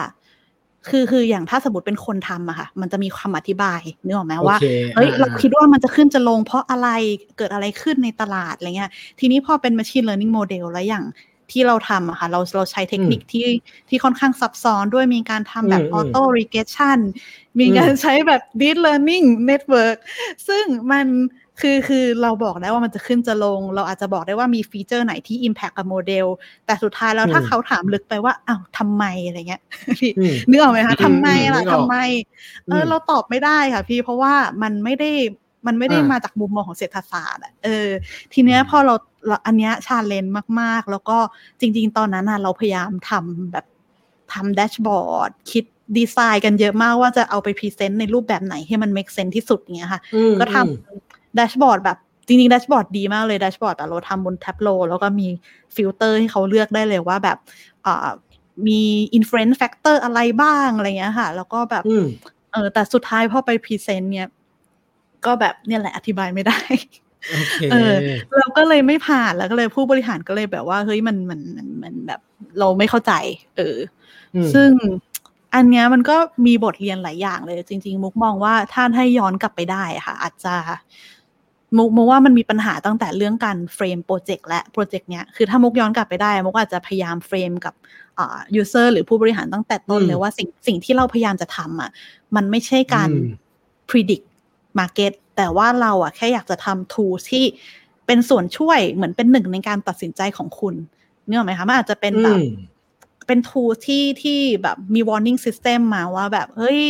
คือคืออย่างถ้าสมมติเป็นคนทำอะค่ะ มันจะมีคำอธิบายนึกออกไหมว่าโอเคเฮ้ยอ่าเราคิดว่ามันจะขึ้นจะลง เพราะอะไรเกิดอะไรขึ้นในตลาดอะไรเงี้ย ทีนี้พอเป็น machine learning model แล้วอย่างที่เราทำอะค่ะเราเราใช้เทคนิคที่ที่ค่อนข้างซับซ้อนด้วยมีการทำแบบอืมอืม auto regression มีการใช้แบบ deep learning network ซึ่งมัน คือคือเราบอกได้ว่ามันจะขึ้นจะลง เราอาจจะบอกได้ว่ามีฟีเจอร์ไหนที่ impact กับโมเดล แต่สุดท้ายแล้วถ้าอืมเขาถามลึกไปว่าอ้าวทำไมอะไรเงี้ยพี่อืมนึกออกไหมคะอืมทำไมล่ะนึกออกทำไมเออมเราตอบไม่ได้ค่ะพี่เพราะว่ามันไม่ได้มันไม่ได้อ่ามมาจากมุมมองของเศรษฐศาสตร์อะเออ ทีเนี้ยพอเราเราอันเนี้ย challenge มาก ๆ แล้วก็จริง ๆ ตอนนั้นน่ะเราพยายามทำแบบทำ dashboard คิดดีไซน์กันเยอะมากว่าจะเอาไป present ในรูปแบบไหนให้มัน make sense ที่สุดเงี้ยค่ะอืมก็ทอืมำ dashboard แบบจริงๆแดชบอร์ดดีมากเลย dashboard แต่เราทำบน Tableau แล้วก็มีฟิลเตอร์ให้เขาเลือกได้เลยว่าแบบอ่ามี influence factor อะไรบ้างอะไรเงี้ยค่ะ แล้วก็แบบอืมเออแต่สุดท้ายพอไป present เนี่ย ก็แบบเนี่ยแหละอธิบายไม่ได้โอเคเออเราก็เลยไม่ผ่านแล้วก็เลยผู้บริหารก็เลยแบบว่าเฮ้ยมันมันมันมันแบบเราไม่เข้าใจ เอออมซึ่งอันเนี้ยมันก็มีบทเรียนหลายอย่างเลย จริง ๆ มุกมองว่าถ้าให้ย้อนกลับไปได้อะค่ะ อาจจะ มุกมุกว่ามันมีปัญหาตั้งแต่เรื่องการ frame project และ project เนี้ยคือถ้ามุกย้อนกลับไปได้มุกอาจจะพยายาม frame กับอ่า user หรือผู้บริหารตั้งแต่ต้นอืมเลยว่าสิ่งสิ่งที่เราพยายามจะทำอะมันไม่ใช่การอืม predict market แต่ว่าเราอะแค่อยากจะทำ tool ที่เป็นส่วนช่วยเหมือนเป็นหนึ่งในการตัดสินใจของคุณนึกออกไหมคะมันอาจจะเป็นแบบอืมเป็น tool ที่ที่แบบมี warning system มาว่าแบบเฮ้ย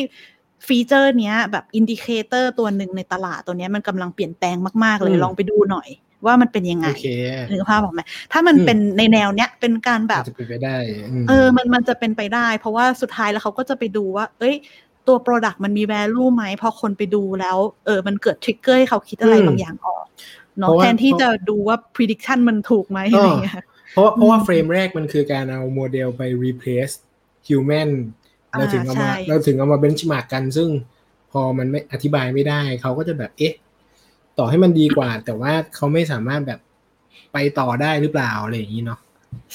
feature เนี้ยแบบ indicator ตัวหนึ่งในตลาดตัวเนี้ยมันกำลังเปลี่ยนแปลงมาก ๆ เลยอืมลองไปดูหน่อยว่ามันเป็นยังไงโอเคนึกภาพออกไหมถ้ามันอืมเป็นในแนวเนี้ยเป็นการแบบอาจจะเป็นไปได้มเออมันมันจะเป็นไปได้ เพราะว่าสุดท้ายแล้วเขาก็จะไปดูว่า เอ้ย ตัว Product มันมี value ไหมพอคนไปดูแล้ว เออ มันเกิด trigger ให้เขาคิดอะไรอืมบางอย่างออกเนาะเพราะว่าแทนที่จะดูว่า prediction มันถูกไหมเออออะไรเงี้ยเพราะว่าเพราะว่าอืม frame แรกมันคือการเอาโมเดลไป replace human อ่า เราถึงเอามาใช่เราถึงเอามา benchmark กัน ซึ่งพอมันไม่อธิบายไม่ได้เขาก็จะแบบเอ๊ะ ต่อให้มันดีกว่า แต่ว่าเขาไม่สามารถแบบไปต่อได้หรือเปล่าอะไรอย่างนี้เนาะ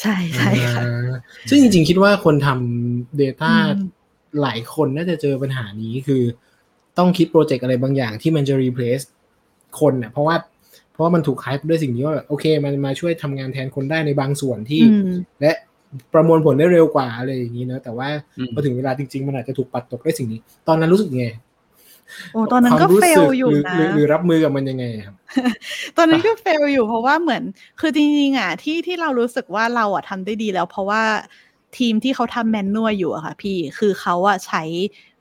ใช่ใช่ค่ะอ่าซึ่งจริงๆคิดว่าคนทำ Data อืมหลายคนน่าจะเจอปัญหานี้คือ ต้องคิดโปรเจกต์อะไรบางอย่างที่มันจะ replace คนเน่ะเพราะว่าเพราะว่ามันถูกขายด้วยสิ่งนี้ว่าแบบโอเค มันมาช่วยทำงานแทนคนได้ในบางส่วนที่อืมและ ประมวลผลได้เร็วกว่าอะไรอย่างนี้เนอะแต่ว่าอืมพอถึงเวลาจริง ๆ มันอาจจะถูกปัดตกด้วยสิ่งนี้ ตอนนั้นรู้สึกไงโอ้ตอนนั้นก็ความรู้เฟสึลอยู่หรือนะหรือหรือรับมือกับมันยังไงครับ ตอนนั้นก็เฟลอยู่เพราะว่าเหมือน คือจริงๆอะที่ที่เรารู้สึกว่าเราอะทำได้ดีแล้ว เพราะว่า ทีมที่เขาทำแมนนวลอยู่อะค่ะ พี่คือเขาอะใช้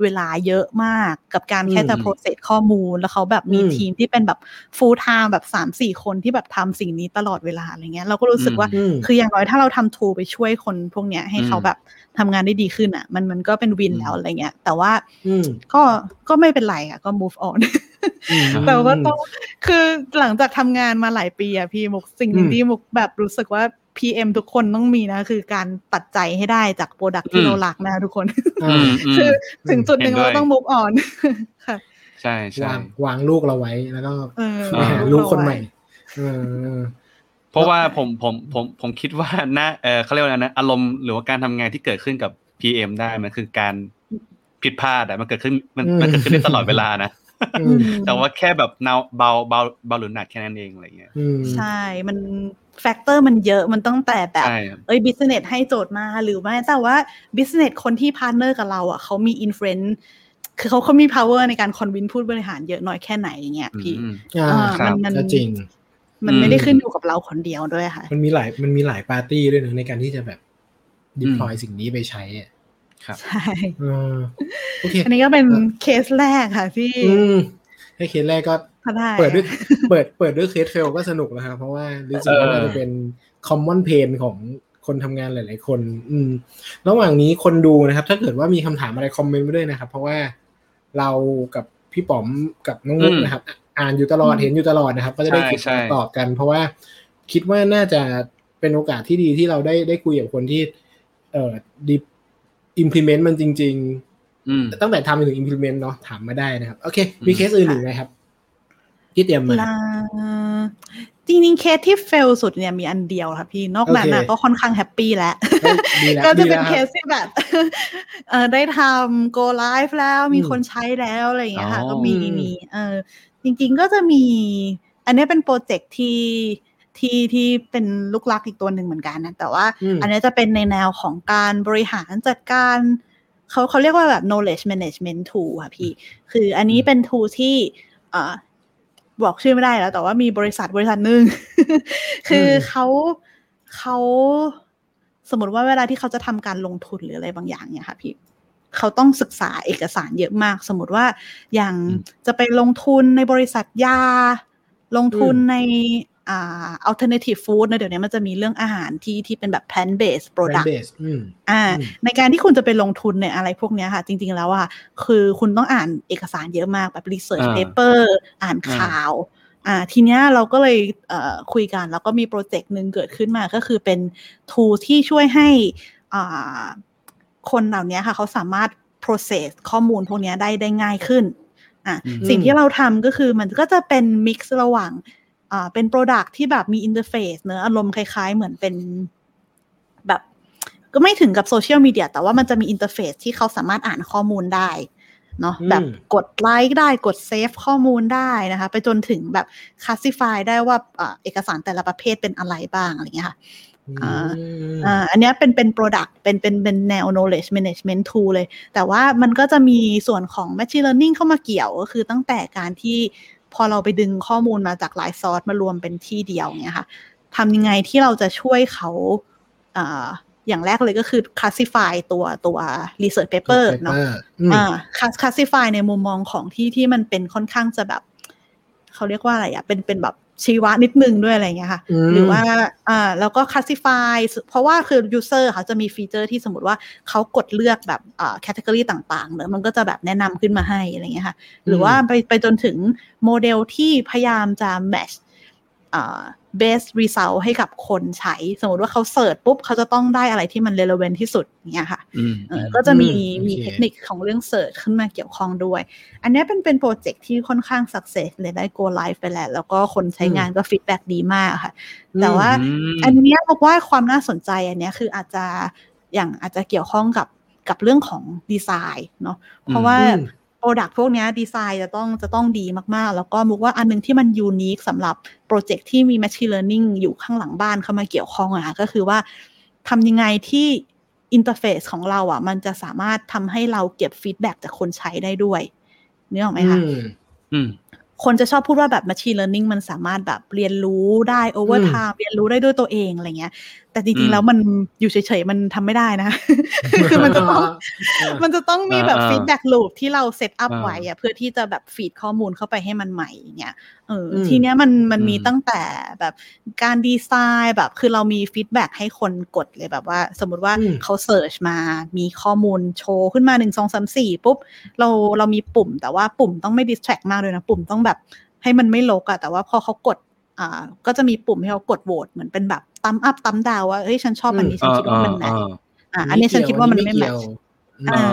เวลาเยอะมากกับการแค่จะอืมโปรเซสข้อมูล แล้วเขาแบบมีอืมทีมที่เป็นแบบ full time แบบสามสี่คนที่แบบทำสิ่งนี้ตลอดเวลาอะไรเงี้ยเราก็รู้สึกว่าอืมคืออย่างน้อยถ้าเราทำทูไปช่วยคนพวกเนี้ยให้เขาอืมแบบทำงานได้ดีขึ้นอะมันมันก็เป็นวินอืมแล้วอะไรเงี้ย แต่ว่าอืมก็ก็ไม่เป็นไรอะก็ move on อืมแต่ว่าต้องคือหลังจากทำงานมาหลายปีอะพี่มุกสิ่งหนึ่งอืมที่มุกแบบรู้สึกว่า PM ทุกคนต้องมีนะ คือการตัดใจให้ได้จากโปรดักที่อืมเรารักนะทุกคนอ่าอืมอืมคือถึงจุดหนึ่งเห็นด้วยเราต้อง move on ค่ะใช่ใช่วางวางลูกเราไว้แล้วก็เออไปหาลูกคนใหม่เออเพราะว่าผมผมผมผมคิดว่าน่าเออเขาเรียกว่าอะไรนะอารมณ์หรือว่าการทำงานที่เกิดขึ้นกับ PM ได้มันคือการผิดพลาดอะมันเกิดขึ้นมันอืมมันเกิดขึ้นได้ตลอดเวลานะอืม แต่ว่าแค่แบบเนาเบาเบาเบาหรือหนักแค่นั้นเองอะไรเงี้ยอืมใช่มัน factor มันเยอะมันตั้งแต่แบบใช่ครับเอ้ย business ให้โจทย์มาหรือไม่แต่ว่า business คนที่ partner กับเราอะเขามี influence คือเขาเขามี power ในการ convince ผู้บริหารเยอะน้อยแค่ไหนอย่างเงี้ยพี่อืมอ่าอ่าครับมันก็จริง มันไม่ได้อืมขึ้นอยู่กับเราคนเดียวด้วยค่ะ มันมีหลายมันมีหลายปาร์ตี้ด้วยนะในการที่จะแบบ deploy สิ่งนี้ไปใช้อะ ครับใช่เออโอเคอันนี้ก็เป็นเคสแรกค่ะที่อืมให้เคสแรกก็พอได้เปิดด้วยเปิดเปิดด้วย case fail ก็สนุกนะครับเพราะว่ารู้สึกว่าเออน่าจะเป็น common pain ของคนทำงานหลาย ๆ คน อืม ระหว่างนี้คนดูนะครับ ถ้าเกิดว่ามีคำถามอะไร comment ไว้ด้วยนะครับ เพราะว่าเรากับพี่ป๋อมกับน้องมุกอืมนะครับ อ่านอยู่ตลอดอืมเห็นอยู่ตลอดนะครับ ก็จะได้ใช่ฝึกใช่ตอบกัน เพราะว่าคิดว่าน่าจะเป็นโอกาสที่ดีที่เราได้ได้คุยกับคนที่ เอ่อดิ implement มันจริงๆอืมตั้งแต่ทำจนถึง implement เนาะถามมาได้นะครับ โอเค มีเคสอื่นอีกไหมครับ ที่เตรียมมาลาจริงๆ เคสที่ fail สุดเนี่ยมีอันเดียวค่ะพี่ นอกนั้นน่ะโอเคก็ค่อนข้าง happy แล้วเฮ้ยดีแล้วก็จะดีเป็นแล้วเคครับสที่แบบเออได้ทำ go live แล้วมีอืมคนใช้แล้วอะไรอย่างเงี้ยค่ะอ๋อก็มีอืมมีเออจริง ๆ ก็จะมี อันนี้เป็นโปรเจกต์ที่ ที่ที่เป็นลูกลักอีกตัวหนึ่งเหมือนกันนะ แต่ว่าอืมอันนี้จะเป็นในแนวของการบริหารจัดการเขาเขาเรียกว่าแบบ knowledge management tool ค่ะพี่ คืออันนี้เป็น tool ที่เอ่อบอกชื่อไม่ได้แล้ว แต่ว่ามีบริษัทบริษัทหนึ่งคือเขาเขาสมมติว่าเวลาที่เขาจะทำการลงทุนหรืออะไรบางอย่างเนี่ยค่ะพี่เขาต้องศึกษาเอกสารเยอะมาก สมมติว่าอย่างอืมจะไปลงทุนในบริษัทยา ลงทุนอืมใน อ่า alternative food นะเดี๋ยวนี้มันจะมีเรื่องอาหารที่ที่เป็นแบบ plant based product brand base อืมอ่าอืมในการที่คุณจะไปลงทุนในอะไรพวกเนี้ยค่ะ จริง ๆ แล้วอะคือคุณต้องอ่านเอกสารเยอะมากแบบ research อ่า paper อ่านข่าว อ่า ทีเนี้ยเราก็เลยเอ่อคุยกัน แล้วก็มี project หนึ่งเกิดขึ้นมาก็คือเป็น tool ที่ช่วยให้อ่าคนเหล่านี้ค่ะ เขาสามารถ process ข้อมูลพวกเนี้ยได้ได้ง่ายขึ้นอะอืมสิ่งที่เราทำก็คือมันก็จะเป็น mix ระหว่าง อ่าเป็น product ที่แบบมี interface เนอะอารมณ์คล้าย ๆ เหมือนเป็นแบบก็ไม่ถึงกับ social media แต่ว่ามันจะมี interface ที่เขาสามารถอ่านข้อมูลได้เนาะอืมแบบกดไลค์ได้กด save ข้อมูลได้นะคะ ไปจนถึงแบบ classify ได้ว่าอ่าเอกสารแต่ละประเภทเป็นอะไรบ้างอะไรอย่างเงี้ยค่ะอ่ามอ่าอันเนี้ยเป็นเป็น product เป็นเป็นเป็นแนว knowledge management tool เลย แต่ว่ามันก็จะมีส่วนของ machine learning เข้ามาเกี่ยวก็คือตั้งแต่การที่ พอเราไปดึงข้อมูลมาจากหลายซอสมารวมเป็นที่เดียวเนี่ยค่ะทำยังไงที่เราจะช่วยเขาอ่าอย่างแรกเลยก็คือ classify ตัวตัว research paper เนาะอืมอ่า class- classify ในมุมมองของที่ที่มันเป็นค่อนข้างจะแบบ เขาเรียกว่าอะไรอะเป็นเป็นแบบ ชีวะนิดนึงด้วยอะไรอย่างเงี้ยค่ะอืมหรือว่าอ่าแล้วก็ classify เพราะว่าคือ user เขาจะมี feature ที่สมมติว่าเขากดเลือกแบบอ่า category ต่างๆเนอะมันก็จะแบบแนะนำขึ้นมาให้อะไรอย่างเงี้ยค่ะ หรือว่าไปไปจนถึงโมเดลที่พยายามจะ match best result ให้กับคนใช้ สมมติว่าเขา search ปุ๊บเขาจะต้องได้อะไรที่มัน relevant ที่สุดเนี่ยค่ะอืมเออก็จะมีอืมโอเคมีเทคนิคของเรื่อง search ขึ้นมาเกี่ยวข้องด้วย อันเนี้ยเป็นเป็น project ที่ค่อนข้าง success เลยได้ go live ไปแล้ว แล้วก็คนใช้งานก็ feedback ดีมากค่ะ แต่ว่าอืมอันเนี้ยบอกว่าความน่าสนใจอันเนี้ยคืออาจจะอย่างอาจจะเกี่ยวข้องกับกับเรื่องของดีไซน์เนาะเพราะว่าอืม product พวกนี้ดีไซน์จะต้องจะต้องดีมากๆ แล้วก็มุกว่าอันหนึ่งที่มัน unique สำหรับโปรเจกต์ที่มี Machine Learning อยู่ข้างหลังบ้านเข้ามาเกี่ยวข้องอะก็คือว่าทำยังไงที่ interface ของเราอะมันจะสามารถทำให้เราเก็บ feedback จากคนใช้ได้ด้วยนึกออกไหมคะอือืม คนจะชอบพูดว่าแบบ machine learning มันสามารถแบบเรียนรู้ได้ over อืม time เรียนรู้ได้ด้วยตัวเองอะไรเงี้ย แต่อืมจริงๆแล้วมันอยู่เฉยๆ มันทำไม่ได้นะ คือมันจะต้องมันจะต้องมีแบบอ่า feedback loop ที่เรา set up อ่าไว้อะเพื่อที่จะแบบ feed ข้อมูลเข้าไปให้มันใหม่อย่างเงี้ยเอออืมทีเนี้ยมันมันมีอืมตั้งแต่แบบการดีไซน์แบบคือเรามี feedback ให้คนกดเลยแบบว่า สมมติว่าอืมเขา search มามีข้อมูลโชว์ขึ้นมาหนึ่งสองสามสี่ปุ๊บ เราเรามีปุ่มแต่ว่าปุ่มต้องไม่ distract มากเลยนะ ปุ่มต้องแบบให้มันไม่รกอะแต่ว่าพอเขากดอ่าก็จะมีปุ่มให้เขากดโหวตเหมือนเป็นแบบ thumbs up thumbs down ว่าเฮ้ยฉันชอบอันนี้ฉันคิดว่ามัน match อ่าอ่าอันนี้ฉันคิดว่ามันไม่แมทเกี่ยวอ่า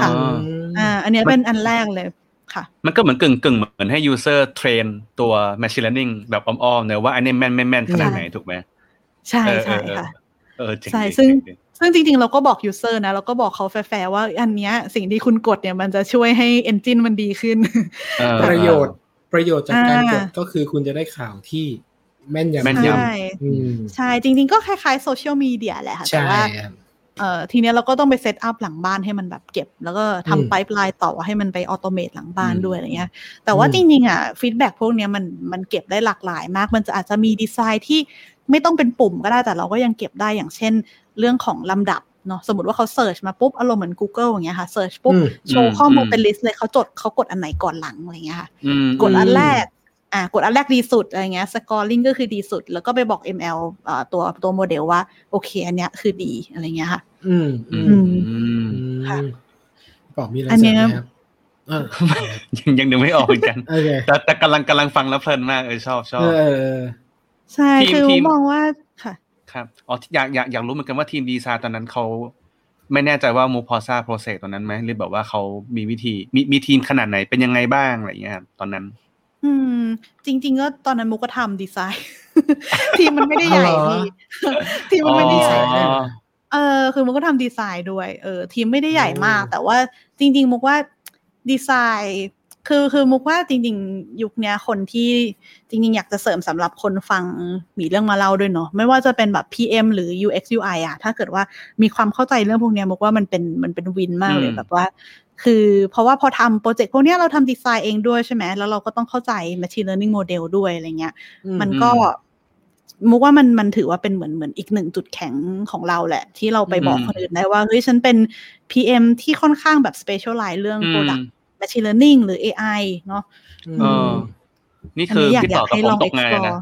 ค่ะอืมอ่า อันเนี้ยเป็นอันแรกเลยค่ะ มันก็เหมือนกึ่งกึ่งเหมือนให้ user train ตัว machine learning แบบอ้อมๆเนอะว่าอันนี้แม่นไม่แม่นขนาดไหนถูกไหมใช่เออใช่เออค่ะเออเจ๋งใช่ดีซึ่งเจ๋ดีซึ่งจริงๆ เราก็บอก user นะ เราก็บอกเขาแฟร์ๆว่าอันเนี้ยสิ่งที่คุณกดเนี่ยมันจะช่วยให้ engine มันดีขึ้นเออประโยชน์ ประโยชน์จากการกดอ่าก็คือคุณจะได้ข่าวที่แม่นยำแม่นใช่อืมใช่ จริง ๆ ก็คล้ายๆโซเชียลมีเดียแหละค่ะแต่ใช่ว่าครับเอ่อทีเนี้ยเราก็ต้องไป set up หลังบ้านให้มันแบบเก็บ แล้วก็อืมทำไ i ป e ไลน์ต่อให้มันไป automate หลังบ้านอืมด้วยอะไรเงี้ย แต่ว่าอืมจริงๆอะ feedback พวกเนี้ยมันมันเก็บได้หลากหลายมาก มันจะอาจจะมีดีไซน์ที่ไม่ต้องเป็นปุ่มก็ได้แต่เราก็ยังเก็บได้อย่างเช่น เรื่องของลำดับ เนาะสมมติว่าเขา search มาปุ๊บอารมณ์เหมือน Google อย่างเงี้ยค่ะ search ปุ๊บอืมโชว์ข้อมูลอืมเป็น list เลยเขาจดเขากดอันไหนก่อนหลังอะไรเงี้ยค่ะอืมกดอันอืมแรกอ่ากดอันแรกดีสุดอะไรเงี้ย scoring ก็คือดีสุด แล้วก็ไปบอก ML อ่าตัวตัวโมเดลว่า โอเค อันเนี้ยคือดีอะไรเงี้ยค่ะ อืมอือืมมอืมค่ะบอกมีอะไรอันเสเนี้ริมยไหมครับเออยังยังนึกไม่ออกเหมือนกันโอเคแต่แต่กำลังกำลังฟังแล้วเพลินมากเออชอบชอบเออเออใช่ทีมคือทีมมองว่าค่ะ ครับอ๋ออยากอยากอยากรู้เหมือนกันว่าทีมดีไซน์ตอนนั้นเขาไม่แน่ใจว่ามูพอซ่าโปรเซสตอนนั้นไหมหรือแบบว่าเขามีวิธีมีมีทีมขนาดไหนเป็นยังไงบ้างอะไรอย่างเงี้ยครับตอนนั้น อืม จริง ๆ ก็ตอนนั้นมุกก็ทำดีไซน์ ทีมมันไม่ได้ใหญ่อ๋อเหรอพี่ทีมมันไม่ได้ใหญ่อ๋อเออคือมุกก็ทำดีไซน์ด้วยเออทีมไม่ได้ใหญ่มากโอ้แต่ว่าจริง ๆ มุกว่าดีไซน์ คือคือมุกว่าจริง ๆ ยุคเนี้ยคนที่จริง ๆ อยากจะเสริมสำหรับคนฟังมีเรื่องมาเล่าด้วยเนาะไม่ว่าจะเป็นแบบ PM หรือ UX UI อะถ้าเกิดว่ามีความเข้าใจเรื่องพวกเนี้ยมุกว่ามันเป็นมันเป็นวินมากเลยอืมแบบว่า คือเพราะว่าพอทำโปรเจกต์พวกเนี้ยเราทำดีไซน์เองด้วยใช่ไหมแล้วเราก็ต้องเข้าใจ machine learning model ด้วยอะไรเงี้ย มันก็มุกว่ามันมันถือว่าเป็นเหมือนเหมือนอีกหนึ่งจุดแข็งของเราแหละ ที่เราไปบอกอืมคนอื่นได้ว่าเฮ้ยฉันเป็น PM ที่ค่อนข้างแบบ specialize เรื่องอืม product machine learning หรือ AI เนาะเออนี่คืออยากพี่อยาต่อกกับให้ผลมองตกงานเลยนะ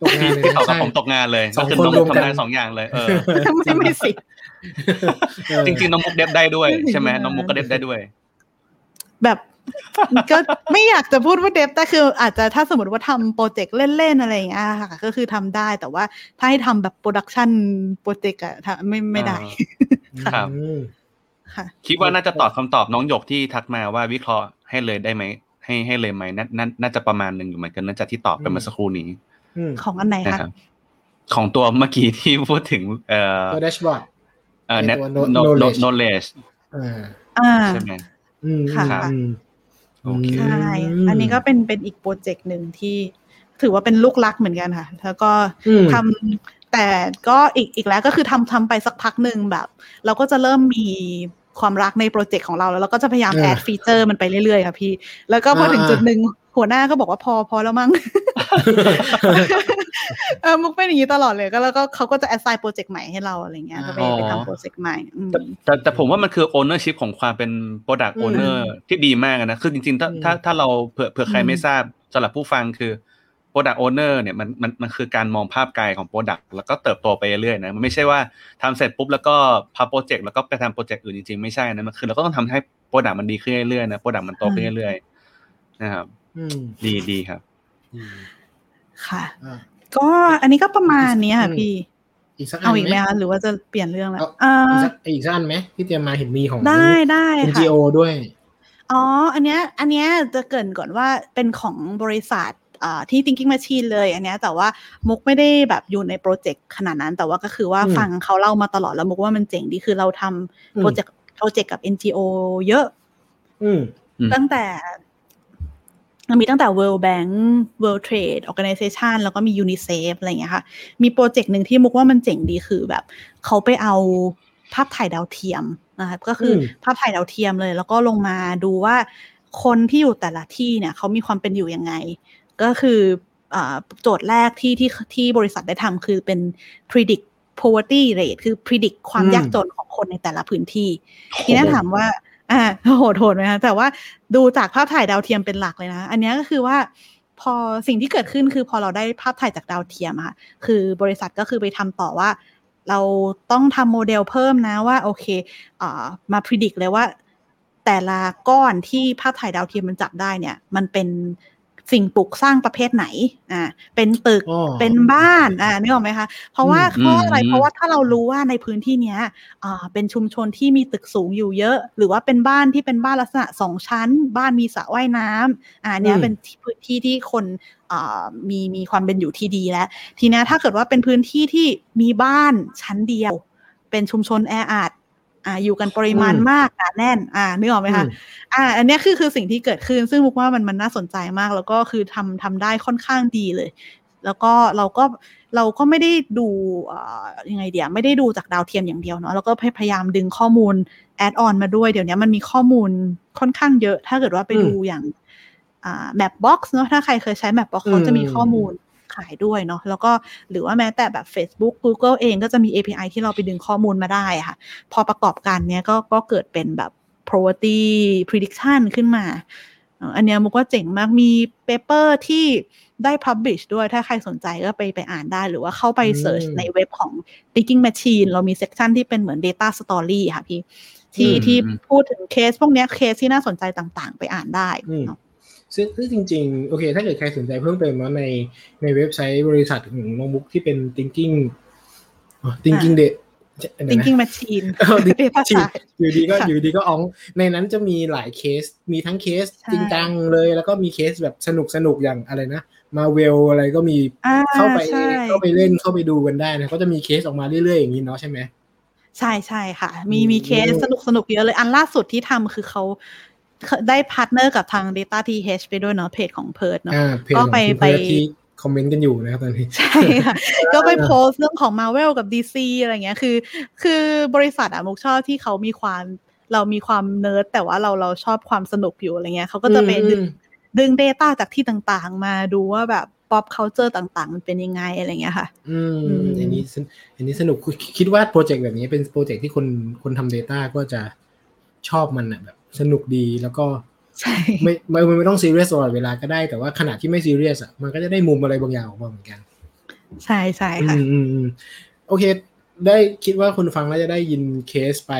explore ตกงานเลยพี่นะต่อกับใช่ผมตกงานเลยก็งคือน้องสองคนรวมกันทำงานสองอย่างเลย เออไม่ไม่สิเออจริงๆน้องมุก dev ได้ด้วยใช่ไหมน้องมุกก็ dev ได้ด้วย แบบก็ไม่อยากจะพูดว่า dev แต่คืออาจจะถ้าสมมติว่าทำโปรเจกต์เล่น ๆ อะไรอย่างเงี้ยค่ะ ก็คือทำได้แต่ว่าถ้าให้ทำแบบ production project อะทำไม่ไม่ได้ครับอืม ค่ะ คิดว่าน่าจะตอบคำตอบน้องหยกที่ทักมาว่าวิเคราะห์ให้เลยได้ไหมให้ให้เลยไหมน่าน่าน่าจะประมาณหนึ่งอยู่เหมือนกันน่าจะที่ตอบไปเมื่อสักครู่นี้อืมของอันไหนนะคะครับของตัวเมื่อกี้ที่พูดถึง เอ่อตัวแดชบอร์ดเอ่อไอ้ net ตัว no- knowledge no- knowledge อ่าอ่าใช่ไหมอืมค่ะอืมโอเคใช่อันนี้ก็เป็นเป็นอีกโปรเจกต์หนึ่งที่ถือว่าเป็นลูกรักเหมือนกันค่ะ แล้วก็อืมทำแต่ก็อีกอีกแล้วก็คือทำทำไปสักพักหนึ่งแบบ เราก็จะเริ่มมี ความรักในโปรเจกต์ของเราแล้วเราก็จะพยายามอ่า add feature มันไปเรื่อยๆค่ะพี่ แล้วก็พอถึงอ่าจุดหนึ่งหัวหน้าก็บอกว่าพอพอแล้วมั้งเออมุกเป็นอย่างนี้ตลอดเลยก็แล้วก็เขาก็จะ assign โปรเจกต์ใหม่ให้เราอะไรเงี้ยก็ไปอ๋อไปทำโปรเจกต์ใหม่อืมแต่แต่แต่ผมว่ามันคือ ownership ของความเป็น product อืม owner ที่ดีมากอะนะ คือจริงๆ ถ้าอืมถ้าถ้าเราเผื่อเผื่อใครอืมไม่ทราบสำหรับผู้ฟังคือ product owner เนี่ยมันมันมันคือการมองภาพไกลของ product แล้วก็เติบโตไปเรื่อยๆนะมันไม่ใช่ว่าทำเสร็จปุ๊บแล้วก็พับโปรเจกต์แล้วก็ไปทำโปรเจกต์อื่นจริงๆไม่ใช่นะมันคือเราก็ต้องทำให้ product มันดีขึ้นเรื่อยๆนะ product มันโตขึ้นเรื่อยๆนะครับอืมดีดีครับอืมค่ะอ่าก็อันนี้ก็ประมาณนี้ค่ะพี่อีกสักอันเอาอีกไหมไหมคะหรือว่าจะเปลี่ยนเรื่องแล้วเอาอ่าอีกสักอีกสักอันไหมที่เตรียมมาเห็นมีของได้ได้ค่ะ NGO ด้วยอ๋อ อันเนี้ย อันเนี้ยจะเกรินก่อนว่าเป็นของบริษัทอ่า ที่ Thinking Machine เลยอันเนี้ยแต่ว่ามุกไม่ได้แบบอยู่ในโปรเจกต์ขนาดนั้น แต่ว่าก็คือว่าอืมฟังเขาเล่ามาตลอดแล้วมุกว่ามันเจ๋งดีคือเราอืมทำโปรเจกต์โปรเจกต์กับ NGO เยอะอืมอืมตั้งแต่มันมีตั้งแต่ World Bank World Trade Organization แล้วก็มี UNICEF อะไรอย่างเงี้ยค่ะ มีโปรเจกต์หนึ่งที่มุกว่ามันเจ๋งดีคือแบบ เขาไปเอาภาพถ่ายดาวเทียมนะครับก็คืออืมภาพถ่ายดาวเทียมเลย แล้วก็ลงมาดูว่าคนที่อยู่แต่ละที่เนี่ย เขามีความเป็นอยู่ยังไง ก็คืออ่าโจทย์แรกที่ที่ที่บริษัทได้ทำคือเป็น predict poverty rate คือ predict ความอืมยากจนของคนในแต่ละพื้นที่ ทีนี้ถามว่า อ่าโหดโหดไหมคะแต่ว่าดูจากภาพถ่ายดาวเทียมเป็นหลักเลยนะ อันเนี้ยก็คือว่าพอสิ่งที่เกิดขึ้นคือพอเราได้ภาพถ่ายจากดาวเทียมอะค่ะคือบริษัทก็คือไปทำต่อว่า เราต้องทำโมเดลเพิ่มนะว่า โอเคอ่ามา predict เลยว่า แต่ละก้อนที่ภาพถ่ายดาวเทียมมันจับได้เนี่ย มันเป็น สิ่งปลูกสร้างประเภทไหนอ่าเป็นตึกอ๋อเป็นบ้านอ่านึกออกไหมคะ เพราะว่าอืมเพราะอะไรอืมเพราะว่าถ้าเรารู้ว่าในพื้นที่เนี้ยอ่าเป็นชุมชนที่มีตึกสูงอยู่เยอะ หรือว่าเป็นบ้านที่เป็นบ้านลักษณะสองชั้น บ้านมีสระว่ายน้ำอ่าเนี้ยอืมเป็นที่พื้นที่ที่คนอ่ามีมีความเป็นอยู่ที่ดีแล้ว ทีเนี้ยถ้าเกิดว่าเป็นพื้นที่ที่มีบ้านชั้นเดียว เป็นชุมชนแออัด อ่าอยู่กันปริมาณอืมมากหนาแน่น อ่านึกออกไหมคะอืมอ่า อันเนี้ยคือคือสิ่งที่เกิดขึ้น ซึ่งมุกว่ามันมันน่าสนใจมาก แล้วก็คือทำทำได้ค่อนข้างดีเลย แล้วก็เราก็เราก็ไม่ได้ดูเอ่อยังไงเดียวไม่ได้ดูจากดาวเทียมอย่างเดียวเนาะแล้วก็พยายามดึงข้อมูลแอดออนมาด้วย เดี๋ยวนี้มันมีข้อมูลค่อนข้างเยอะ ถ้าเกิดว่าไปอืมดูอย่างอ่า Mapbox เนาะถ้าใครเคยใช้ Mapbox เขาจะมีอืมข้อมูล ขายด้วยเนาะแล้วก็หรือว่าแม้แต่แบบ Facebook Google เองก็จะมี API ที่เราไปดึงข้อมูลมาได้อะค่ะ พอประกอบกันเนี้ยก็ก็เกิดเป็นแบบ poverty prediction ขึ้นมาเอ่ออันเนี้ยมุกว่าเจ๋งมากมี paper ที่ได้ publish ด้วยถ้าใครสนใจก็ไปไปอ่านได้ หรือว่าเข้าไปอืม search ในเว็บของ thinking machine เรามี section ที่เป็นเหมือน data story ค่ะพี่ที่อืมที่อืมพูดถึงเคสพวกเนี้ยเคสที่น่าสนใจต่างๆ ไปอ่านได้อืมเนาะ ซึ่งซึ่งจริงๆ โอเค ถ้าเกิดใครสนใจเพิ่มเติมเนาะในในเว็บไซต์บริษัทของน้องบุ๊กที่เป็น thinking อ๋อ thinking de เดี๋ยวนะ thinking machine เออ data ฉีด science อยู่ดีก็ค่ะอยู่ดีก็อ๋อง ในนั้นจะมีหลายเคส มีทั้งเคสใช่จริงจังเลย แล้วก็มีเคสแบบสนุกสนุกอย่างอะไรนะ มาเวลอะไรก็มีอ่าเข้าไปใช่เข้าไปเล่นเข้าไปดูกันได้นะก็จะมีเคสออกมาเรื่อยๆอย่างนี้เนาะใช่ไหมใช่ใช่ค่ะ มีอืมมีเคสสนุกสนุกเยอะเลยอันล่าสุดที่ทำคือเขา ได้ partner กับทาง Data TH ไปด้วยเนาะเพจของเพิร์ดเนาะอ่าเพจก็ของไปคุณไปเพิร์ทที่คอมเมนต์กันอยู่นะครับตอนนี้ ใช่ค่ะ ก็ไปโพสต์เรื่องของ Marvel กับ DC อะไรเงี้ยคือ คือบริษัทอะมุกชอบที่เขามีความเรามีความเนิร์ดแต่ว่าเราเราชอบความสนุกอยู่อะไรเงี้ยเขาก็จะไปดึงอืมดึง Data จากที่ต่างๆ มาดูว่าแบบ pop culture ต่างๆ มันเป็นยังไงอะไรเงี้ยค่ะ อืมอืมอันนี้สนอันนี้สนุกคิดว่าโปรเจกต์แบบนี้เป็นโปรเจกต์ที่คนคนทำ Data ก็จะชอบมันอะแบบ สนุกดีแล้วก็ใช่ไม่ไม่ไม่ไม่ต้องซีเรียสตลอดเวลาก็ได้แต่ว่าขณะที่ไม่ซีเรียสอะมันก็จะได้มุมอะไรบางอย่างออกมาเหมือนกัน ใช่ใช่ค่ะอืมอืมอืมโอเค ได้คิดว่าคนฟังแล้วจะได้ยินเคสไป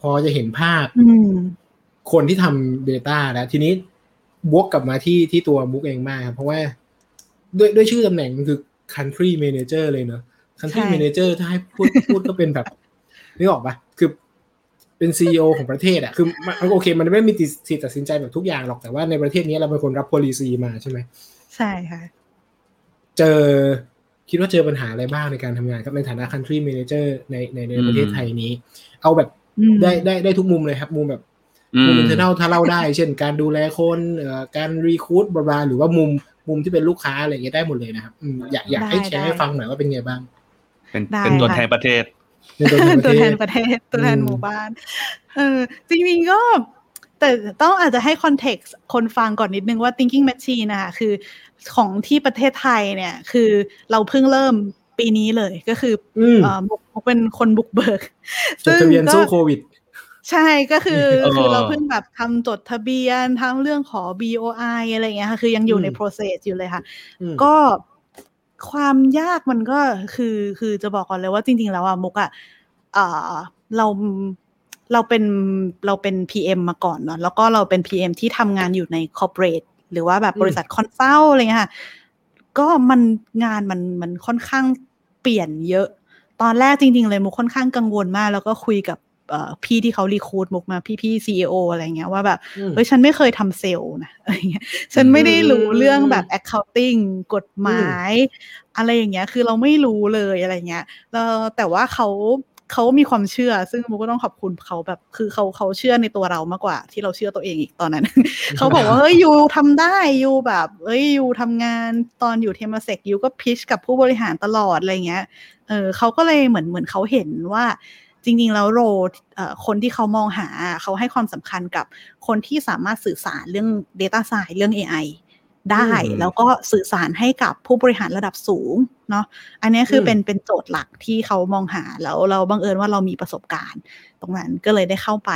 พอจะเห็นภาพอืมคนที่ทำ Data แล้วทีนี้บวกกลับมาที่ที่ตัวบุ๊กเองมากครับ เพราะว่าด้วยด้วยชื่อตำแหน่งมันคือ country manager เลยเนอะ country ใช่ manager ถ้าให้พูดพูดก็เป็นแบบนึกออกปะคือ เป็น CEO ของประเทศอะคือมันโอเค มันไม่มีสิทธิตัดสินใจแบบทุกอย่างหรอกแต่ว่าในประเทศนี้เราเป็นคนรับ policy มาใช่ไหมใช่ค่ะ เจอคิดว่าเจอปัญหาอะไรบ้างในการทำงานครับในฐานะ country manager ในในในประเทศไทยนี้ เอาแบบอืมได้ได้ได้ทุกมุมเลยครับ มุมแบบอืมุมมอินเทอร์เน็ตถ้าเล่าได้ เช่น การดูแลคนเอ่อการ recruit บลาหรือว่ามุมมุมที่เป็นลูกค้าอะไรอย่างเงี้ยได้หมดเลยนะครับอืมอยากอยากให้ได้แชร์ได้ให้ฟังหน่อยว่าเป็นไงบ้าง เป็นได้เป็นตัวค่ะแทนประเทศใน ตัวแทนปตัวระเทแทศนประเทศตัวแทนอืมหมู่บ้าน เออจริงๆก็แต่ต้องอาจจะให้คอนเท็กซ์คนฟังก่อนนิดนึงว่า thinking machine นะคะคือของที่ประเทศไทยเนี่ย คือเราเพิ่งเริ่มปีนี้เลยก็คืออืมเอ่อมุกมุกเป็นคนบุกเบิกจดทะเบียนสู้โควิด ใช่ก็คือเออคือเราเพิ่งแบบทำจดทะเบียนทั้งเรื่องขอ BOI อะไรอย่างเงี้ยค่ะคือยังอยู่ในอืม process อยู่เลยค่ะอืมก็ ความยากมันก็คือคือจะบอกก่อนเลยว่าจริง ๆ แล้วอะมุกอะเอ่อเราเราเป็นเราเป็น PM มาก่อนเนาะแล้วก็เราเป็น PM ที่ทำงานอยู่ใน corporate หรือว่าแบบอืมบริษัท consult อะไรเงี้ยค่ะก็มันงานมันมันค่อนข้างเปลี่ยนเยอะ ตอนแรกจริง ๆ เลยมุกค่อนข้างกังวลมาก แล้วก็คุยกับ พี่ที่เขา recruit มุกมาพี่พี่ซีออะไรเงี้ยว่าแบบเฮ้ยฉันไม่เคยทำเซลล์นะอะไรเงี้ยฉันไม่ได้รู้เรื่องแบบ accounting กฎหมาย อะไรอย่างเงี้ย คือเราไม่รู้เลยอะไรเงี้ยแล้วแต่ว่าเขาเขามีความเชื่อ ซึ่งมุกก็ต้องขอบคุณเขาแบบ คือเขาเขาเชื่อในตัวเรามากกว่า ที่เราเชื่อตัวเองอีกตอนนั้น เขาบอกว่าเฮ้ยยูทำได้ยูแบบเอ้ยยูทำงานตอนอยู่เทมเซกยูก็พิชกับผู้บริหารตลอดอะไรเงี้ยเออเขาก็เลยเหมือนเหมือนเขาเห็นว่า จริงๆ แล้วโรคนที่เขามองหาเขาให้ความสำคัญกับคนที่สามารถสื่อสารเรื่อง Data Science เรื่อง AI ได้ แล้วก็สื่อสารให้กับผู้บริหารระดับสูงเนาะอันนี้คือเป็นเป็นโจทย์หลักที่เขามองหาแล้วเราบังเอิญว่าเรามีประสบการณ์ ตรงนั้นก็เลยได้เข้าไป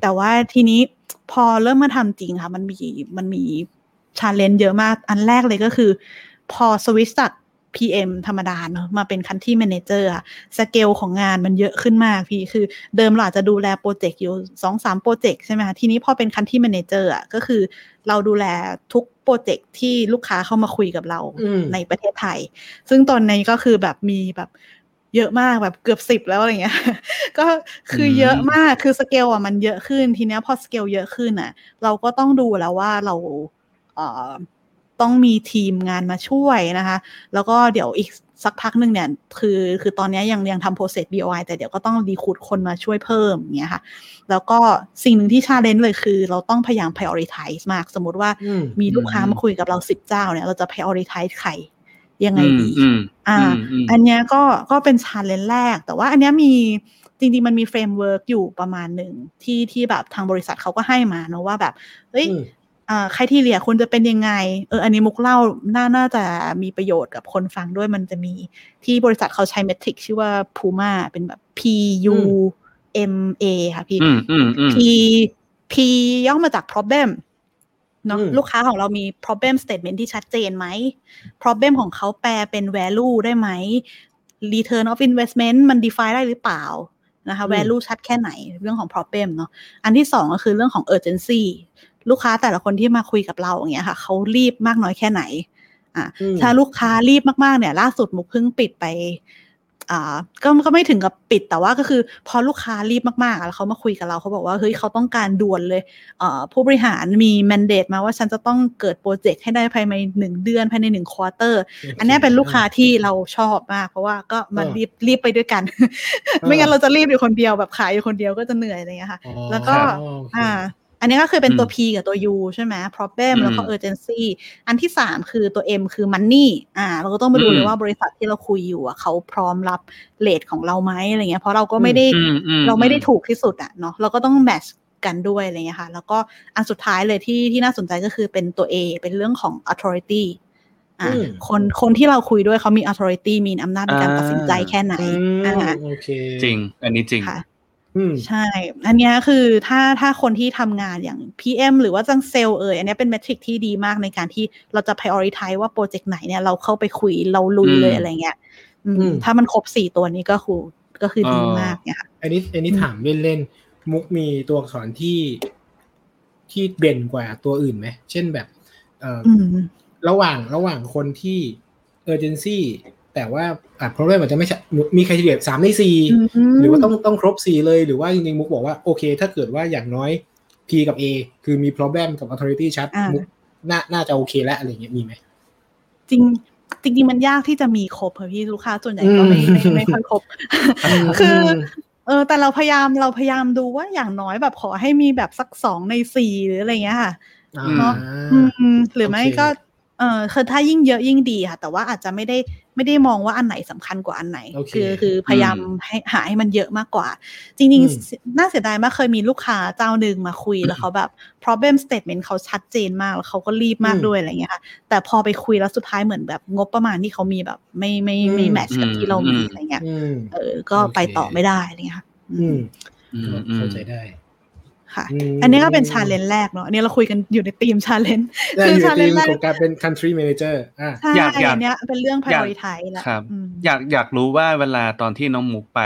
แต่ว่าทีนี้พอเริ่มมาทำจริงค่ะ มันมีมันมีชาเลนจ์เยอะมาก อันแรกเลยก็คือ พอสวิตจาก PM ธรรมดาเนาะมาเป็น country manager อะสเกลของงานมันเยอะขึ้นมากพี่คือเดิมเราอาจจะดูแลโปรเจกต์อยู่สองสามโปรเจกต์ใช่ไหมคะทีนี้พอเป็น country manager อะก็คือเราดูแลทุกโปรเจกต์ที่ลูกค้าเข้ามาคุยกับเราในประเทศไทย ซึ่งตอนนี้ก็คือแบบมีแบบเยอะมากแบบเกือบสิบแล้วอะไรเงี้ย ก็คือเยอะมากคือสเกลอะมันเยอะขึ้นทีนี้พอสเกลเยอะขึ้นอะ เราก็ต้องดูแล้วว่าเราเอ่อ ต้องมีทีมงานมาช่วยนะคะ แล้วก็เดี๋ยวอีกสักพักหนึ่งเนี่ย คือคือตอนนี้ยังยังทำ process BOI แต่เดี๋ยวก็ต้อง recruit คนมาช่วยเพิ่มอย่างเงี้ยค่ะ แล้วก็สิ่งหนึ่งที่ challenge เลยคือ เราต้องพยายาม prioritize มาก สมมติว่ามีลูกค้ามาคุยกับเราสิบเจ้าเนี่ย เราจะ prioritize ใครยังไงดี อ่า อันเนี้ยก็ก็เป็น challenge แรก แต่ว่าอันเนี้ยมีจริงๆ มันมี framework อยู่ประมาณหนึ่งที่ที่แบบทางบริษัทเขาก็ให้มาเนาะว่าแบบ เฮ้ย อ่าใครที่เรียคุณจะเป็นยังไง เออ อันนี้มุกเล่าน่าน่าจะมีประโยชน์กับคนฟังด้วยมันจะมีที่บริษัทเขาใช้เมทริกชื่อว่า Puma เป็นแบบ P U M A ค่ะพี่ P P ย่อมาจาก problem เนาะลูกค้าของเรามี problem statement ที่ชัดเจนไหม problem ของเขาแปลเป็น value ได้ไหม return of investment มัน define ได้หรือเปล่านะคะ value ชัดแค่ไหนเรื่องของ problem เนาะอันที่สองก็คือเรื่องของ urgency ลูกค้าแต่ละคนที่มาคุยกับเราอย่างเงี้ยค่ะเขารีบมากน้อยแค่ไหน อ่าถ้าลูกค้ารีบมากๆเนี่ย ล่าสุดมุกเพิ่งปิดไปอ่าก็ก็ไม่ถึงกับปิดแต่ว่าก็คือ พอลูกค้ารีบมากๆแล้วเขามาคุยกับเราเขาบอกว่าเฮ้ยเขาต้องการด่วนเลยอ่าผู้บริหารมีแมนเดตมาว่าฉันจะต้องเกิดโปรเจกต์ให้ได้ภายในหนึ่งเดือนภายในหนึ่งควอเตอร์ อันนี้เป็นลูกค้าที่เราชอบมาก เพราะว่าก็มารีบรีบไปด้วยกัน ไม่งั้นเราจะรีบอยู่คนเดียวแบบขายอยู่คนเดียวก็จะเหนื่อยอะไรเงี้ยค่ะ แล้วก็อ่า อันนี้ก็คือเป็นตัว P กับตัว U ใช่ไหม problem แล้วก็ urgency อันที่สามคือตัว M คือ money อ่า เราก็ต้องมาดูเลยว่าบริษัทที่เราคุยอยู่อะเขาพร้อมรับเลทของเราไหมอะไรเงี้ย เพราะเราก็ไม่ได้เราไม่ได้ถูกที่สุดอะเนาะ เราก็ต้องแมทช์กันด้วยอะไรเงี้ยค่ะ แล้วก็อันสุดท้ายเลยที่ที่น่าสนใจก็คือเป็นตัว A เป็นเรื่องของ authority อ่าคนคนที่เราคุยด้วยเขามี authority มีอำนาจในการตัดสินใจแค่ไหนอ่าจริง อันนี้จริง ใช่ อันนี้คือถ้าถ้าคนที่ทำงานอย่าง PM หรือว่าจังเซลเอออันนี้เป็นเมทริกที่ดีมากในการที่เราจะ prioritize ว่าโปรเจกต์ไหนเนี่ยเราเข้าไปคุยเราลุยเลยอะไรเงี้ยถ้ามันครบสี่ตัวนี้ก็คือก็คือดีมากเนี่ยค่ะอันนี้อันนี้ถามเล่นๆ มุกมีตัวอักษรที่ที่เด่นกว่าตัวอื่นไหม เช่นแบบ เอ่อระหว่างระหว่างคนที่ urgency แต่ว่าอะ problem อาจจะไม่ใช่มีใครเฉลี่ยสามในสี่หรือว่าต้องต้องครบสี่เลยหรือว่าจริงๆมุกบอกว่าโอเค ถ้าเกิดว่าอย่างน้อย P กับ A คือมี problem กับ authority ชัดมุกน่าน่าจะโอเคแล้วอะไรเงี้ยมีไหมจริงจริงๆมันยากที่จะมีครบเพราะพี่ลูกค้าส่วนใหญ่ก็ไม่ไม่ไม่ค่อยครบ คือเออแต่เราพยายามเราพยายามดูว่าอย่างน้อยแบบขอให้มีแบบสักสองในสี่หรืออะไรเงี้ยค่ะเนาะหรือไม่ก็ เออคือถ้ายิ่งเยอะยิ่งดีค่ะ แต่ว่าอาจจะไม่ได้ไม่ได้มองว่าอันไหนสำคัญกว่าอันไหนคือคือพยายามให้หาให้มันเยอะมากกว่า จริงๆ น่าเสียดายมากเคยมีลูกค้าเจ้าหนึ่งมาคุยแล้วเขาแบบ problem statement เขาชัดเจนมาก แล้วเขาก็รีบมากด้วยอะไรเงี้ยค่ะ แต่พอไปคุยแล้วสุดท้ายเหมือนแบบงบประมาณที่เขามีแบบ ไม่ไม่ไม่แมทช์กับที่เรามีอะไรเงี้ยเออก็ไปต่อไม่ได้อะไรเงี้ยค่ะอืมเข้าใจได้ ค่ะ อันนี้ก็เป็น challengeนจ์แรกเนาะอันนี้เราคุยกันอยู่ในทีม challenge คือ challenge แรกของการเป็น country manager อ่าอยากอยากเนี้ยเป็นเรื่อง prioritize แล้วครับ อยากอยากรู้ว่าเวลาตอนที่น้องมุกไป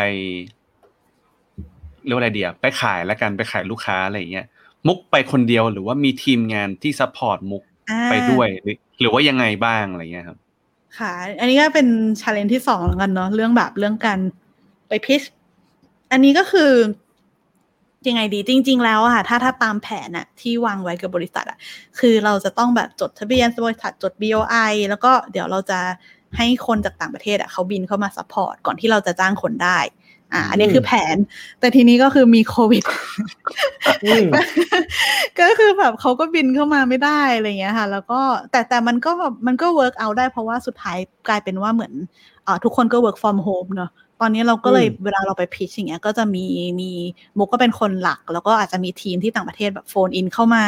เรียกว่าอะไรเดียไปขายแล้วกันไปขายลูกค้าอะไรเงี้ยมุกไปคนเดียวหรือว่ามีทีมงานที่ support มุกไปด้วยหรือหรือว่ายังไงบ้างอะไรเงี้ยครับ ค่ะ อันนี้ก็เป็น challenge ที่สองแล้วกันเนาะเรื่องแบบเรื่องการไป pitch อันนี้ก็คือ ยังไงดีจริง ๆ แล้วอะค่ะถ้าถ้าตามแผนอะที่วางไว้กับบริษัทอะคือเราจะต้องแบบจดทะเบียนบริษัทจด BOI แล้วก็เดี๋ยวเราจะให้คนจากต่างประเทศอะเขาบินเข้ามา support ก่อนที่เราจะจ้างคนได้อ่าอันนี้คือแผน แต่ทีนี้ก็คือมีโควิดอืมก็คือแบบเขาก็บินเข้ามาไม่ได้อะไรเงี้ยค่ะ แล้วก็แต่แต่มันก็แบบมันก็ work out ได้เพราะว่าสุดท้ายกลายเป็นว่าเหมือนอ่าทุกคนก็ work from home เนอะ ตอนนี้เราก็เลยอืมเวลาเราไป pitch อย่างเงี้ยก็จะมีมีมุกก็เป็นคนหลัก แล้วก็อาจจะมีทีมที่ต่างประเทศแบบ phone in เข้ามา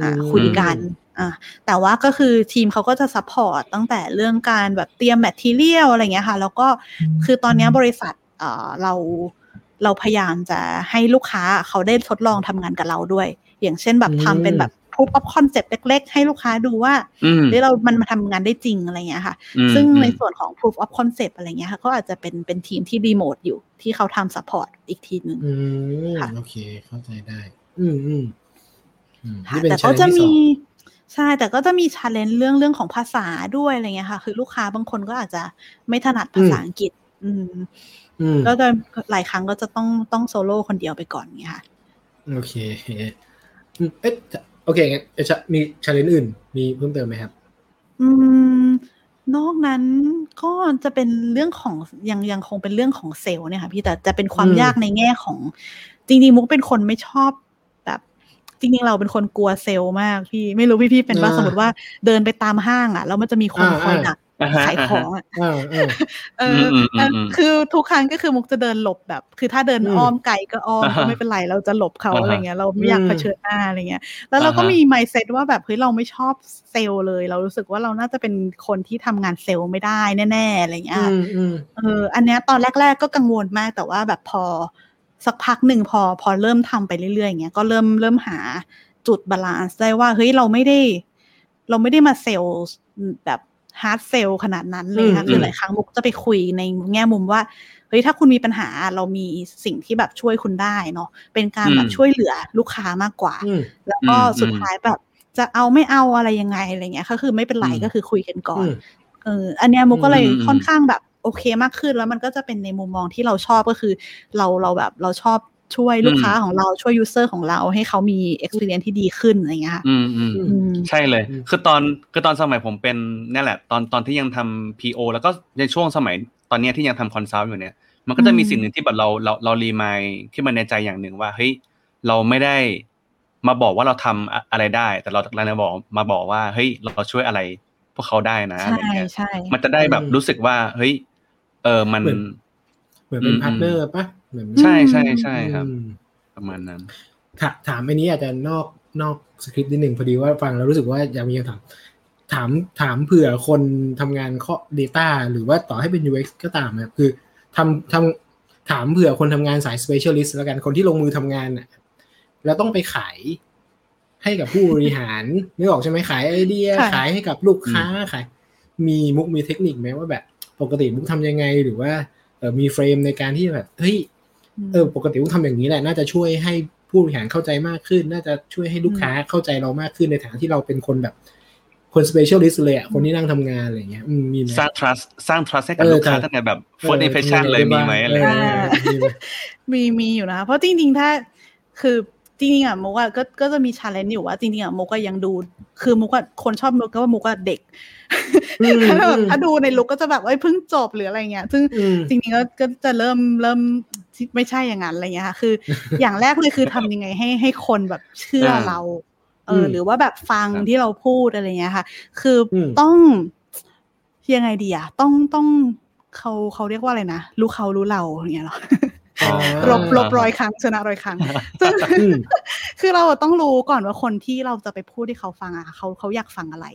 อ่าอืมคุยกันอ่าแต่ว่าก็คือทีมเขาก็จะ support ตั้งแต่เรื่องการแบบเตรียม material อะไรเงี้ยค่ะ แล้วก็คือตอนเนี้ยบริษัทเอ่อเราเราพยายามจะให้ลูกค้าเขาได้ทดลองทำงานกับเราด้วย อย่างเช่นแบบอืมทำเป็นแบบ proof of concept เล็ก ๆ ให้ลูกค้าดูว่าอืมเฮ้ยเรามันมาทำงานได้จริงอะไรเงี้ยค่ะอืมซึ่งอืมในส่วนของ proof of concept อะไรเงี้ยค่ะก็อาจจะเป็นเป็นทีมที่รีโมทอยู่ที่เขาทำ support อีกทีหนึ่งอืมค่ะโอเคเข้าใจได้ อืมอืมอืมค่ะนี่เป็นแต่ก็จะ challenge ที่สมีองใช่ แต่ก็จะมี challenge เรื่องเรื่องของภาษาด้วยอะไรเงี้ยค่ะ คือลูกค้าบางคนก็อาจจะไม่ถนัดภาษาอังกฤษ อืมอืมก็จะหลายครั้งก็จะต้องต้องโซโล่คนเดียวไปก่อนเงี้ยค่ะ โอเคอืมเอ๊ะ โอเคงั้นเอ๊ะจะมี challenge อื่น มีเพิ่มเติมไหมครับ อืม นอกนั้นก็จะเป็นเรื่องของยังยังคงเป็นเรื่องของเซลล์เนี่ยค่ะพี่แต่จะเป็นความอืมยากในแง่ของ จริงๆมุกเป็นคนไม่ชอบแบบจริงๆเราเป็นคนกลัวเซลล์มากพี่ไม่รู้พี่พี่ๆเป็นว่าอ่าสมมติว่าเดินไปตามห้างอะแล้วมันจะมีคนอ่าคอยอ่าดักอ่าฮะ ขายของอะอ่าอ่าเอออมอืมอืมแล้วอืมคือทุกครั้งก็คือมุกจะเดินหลบแบบ คือถ้าเดินอืมอ้อมไกลก็อ้อมอ่าฮะก็ไม่เป็นไรเราจะหลบเขาอ่าฮะอะไรเงี้ย เราไม่อยากอืมเผชิญหน้าอะไรเงี้ย แล้วเราก็อ่าฮะมี mindset ว่าแบบเฮ้ยเราไม่ชอบเซลล์เลย เรารู้สึกว่าเราน่าจะเป็นคนที่ทำงานเซลล์ไม่ได้แน่ๆอะไรเงี้ยอืมอืมเออ อันเนี้ยตอนแรก ๆ ก็กังวลมากแต่ว่าแบบพอสักพักหนึ่งพอพอเริ่มทำไปเรื่อยๆอย่างเงี้ยก็เริ่มเริ่มหาจุด balance ได้ว่าเฮ้ยเราไม่ได้ เราไม่ได้มาเซลล์แบบ hard sell ขนาดนั้นเลยค่ะอืมคือหลายครั้งมุกจะไปคุยในแง่มุมว่าเฮ้ยถ้าคุณมีปัญหาเรามีสิ่งที่แบบช่วยคุณได้เนาะเป็นการแบบอืมช่วยเหลือลูกค้ามากกว่าอืมแล้วก็อืมสุดท้ายแบบจะเอาไม่เอาอะไรยังไงอะไรเงี้ยก็คือไม่เป็นไรอืมก็คือคุยกันก่อนอืมเอออันเนี้ยมุกก็เลยอืมอืมค่อนข้างแบบโอเคมากขึ้นแล้วมันก็จะเป็นในมุมมองที่เราชอบก็คือ เราเราแบบเราชอบ ช่วยลูกค้าของเราช่วย user ของเราให้เขามี experience ที่ดีขึ้นอะไรเงี้ยค่ะอืมอืมอือืมใช่เลยอืมคือตอนคือตอนสมัยผมเป็นนี่แหละ ตอนตอนที่ยังทำ PO แล้วก็ในช่วงสมัยตอนเนี้ยที่ยังทำ consult อยู่เนี่ยมันก็จะมีอืมสิ่งหนึ่งที่แบบเราเราเรา remind ขึ้นมาในใจอย่างหนึ่งว่าเฮ้ยเราไม่ได้มาบอกว่าเราทำอะอะไรได้ แต่เราเราจะบอกมาบอกว่าเฮ้ยเราช่วยอะไรพวกเขาได้นะอะไรใช่เงี้ยใช่มันจะได้แบบอืมรู้สึกว่าเฮ้ยเออมันเหมือนเหมือนเป็นอืม partnerปะ เหมือนใช่ใช่ใช่ครับอืมประมาณนั้นถาถามอันนี้อาจจะนอกนอกสคริปต์นิดหนึ่งพอดีว่าฟังแล้วรู้สึกว่าอยากมีคำถามถามถามเผื่อคนทำงานข้อ Data หรือว่าต่อให้เป็น UX ก็ตามนะครับคือทำทำถามเผื่อคนทำงานสาย Specialist แล้วกันคนที่ลงมือทำงานน่ะแล้วต้องไปขายให้กับผู้บริหารนึกออกใช่ไหมขายไอเดียค่ะขายให้กับลูกค้าขาย มีมุกมีเทคนิคไหมว่าแบบ ปกติมุกทำยังไงหรือว่าเออมีเฟรมในการที่แบบเฮ้ย เออปกติมุกทำอย่างนี้แหละน่าจะช่วยให้ผู้บริหารเข้าใจมากขึ้น น่าจะช่วยให้ลูกค้าเข้าใจเรามากขึ้นในฐานะที่เราเป็นคนแบบคน specialist เลยอะคนที่นั่งทำงานอะไรเงี้ยอืมมีไหมสร้าง trust สร้าง trust ให้กับเออลูกค้าครับตั้งแต่แบบ first impression ออเลยมีไหมอะไรเอเงี้ยอมีไหมมีมีอยู่นะ เพราะจริงๆถ้าคือ จริงๆอะมุกอะก็ก็จะมีชาเลนจ์อยู่ว่าจริงๆอะมุกก็ยังดู คือมุกอะคนชอบมุกก็ว่ามุกอะเด็กอืมถ้าแบบอืมถ้าดูในลุกก็จะแบบเอ้ยเพิ่งจบหรืออะไรเงี้ยซึ่งอืมจริงๆก็ก็จะเริ่มเริ่มไม่ใช่อย่างนั้นอะไรเงี้ยค่ะคือ อย่างแรกเลยคือทำยังไงให้ให้คนแบบเชื่ออ่าเราเอออืมหรือว่าแบบฟังครับที่เราพูดอะไรเงี้ยค่ะ คืออมต้องยังไงดีอะต้องต้องเขาเขาเรียกว่าอะไรนะรู้เขารู้เราอย่างเงี้ยเหรอ อ่าลบลบร้อยครั้งชนะร้อยครั้งซึ่งอืมคือเราต้องรู้ก่อนว่าคนที่เราจะไปพูดให้เขาฟังอะเขาเขาอยากฟังอะไร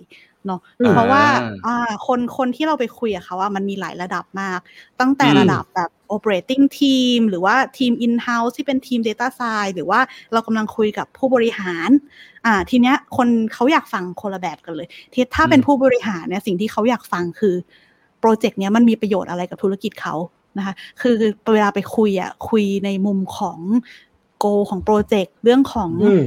เนาะอืมเพราะว่าอ่าอ่าคนคนที่เราไปคุยกับเขาอะมันมีหลายระดับมาก ตั้งแต่อืมระดับแบบ operating team หรือว่าทีม in house ที่เป็นทีม data science หรือว่าเรากำลังคุยกับผู้บริหาร อ่า ทีเนี้ยคนเขาอยากฟังคนละแบบกันเลยที่ถ้าเป็นผู้บริหารเนี่ยสิ่งที่เขาอยากฟังคือโปรเจกต์เนี้ยมันมีประโยชน์อะไรกับธุรกิจเขา นะคะคือเวลาไปคุยอะคุยในมุมของ goal ของโปรเจกต์เรื่องของอืม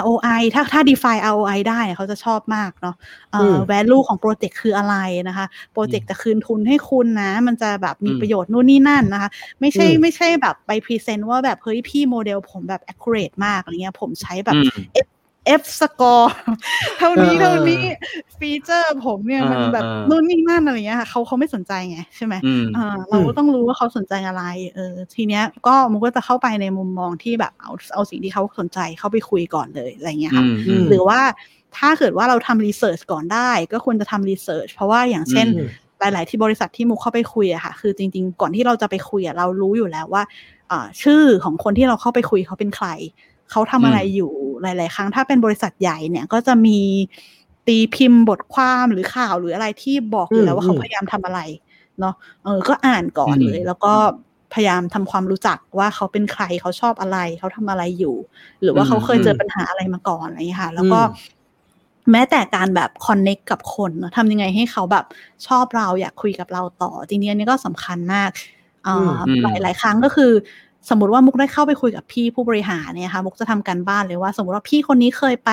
ROI ถ้าถ้า define ROI ได้เขาจะชอบมากเนาะเอ่อม value ของโปรเจกต์คืออะไรนะคะ โปรเจกต์จะคืนทุนให้คุณนะ มันจะแบบมีอืมประโยชน์นู่นนี่นั่นนะคะ ไม่ใช่อืมไม่ใช่แบบไป present ว่าแบบ เฮ้ยพี่โมเดลผมแบบ accurate มากอะไรเงี้ยผมใช้แบบอืม F score เท่านี้เออเท่านี้ feature ผมเนี่ยมันแบบเออเออนู่นนี่นั่นอะไรเงี้ยค่ะเขาเขาไม่สนใจไงใช่ไหมอืมอ่าเราก็ต้องรู้ว่าเขาสนใจอะไรเออทีเนี้ยก็มันก็จะเข้าไปในมุมมองที่แบบเอาเอาสิ่งที่เขาสนใจเข้าไปคุยก่อนเลยอะไรเงี้ยอืค่ะมอืมหรือว่าถ้าเกิดว่าเราทำรีเสิร์ชก่อนได้ ก็ควรจะทำรีเสิร์ชเพราะว่าอย่างเช่นอืมหลาย ๆ ที่บริษัทที่มุกเข้าไปคุยอะค่ะ คือจริง ๆ ก่อนที่เราจะไปคุยอะเรารู้อยู่แล้วว่าอ่าชื่อของคนที่เราเข้าไปคุยเขาเป็นใคร เขาทำอะไรอยู่ หลาย ๆ ครั้งถ้าเป็นบริษัทใหญ่เนี่ยก็จะมีตีพิมพ์บทความหรือข่าวหรืออะไรที่บอกอยู่แล้วว่าเขาพยายามทำอะไรเนาะเออก็อ่านก่อนอืมเลย แล้วก็พยายามทำความรู้จักว่าเขาเป็นใครเขาชอบอะไร เขาทำอะไรอยู่ หรือว่าเขาเคยเจอปัญหาอะไรมาก่อนอะไรอย่างเงี้ยค่ะ แล้วก็อืมแม้แต่การแบบคอนเน็กกับคนเนอะทำยังไงให้เขาแบบชอบเราอยากคุยกับเราต่อจริงๆอันนี้ก็สำคัญมากอ่าอืมหลายหลายครั้งก็คือ สมมติว่ามุกได้เข้าไปคุยกับพี่ผู้บริหารเนี่ยค่ะมุกจะทำการบ้านเลยว่า สมมติว่าพี่คนนี้เคยไป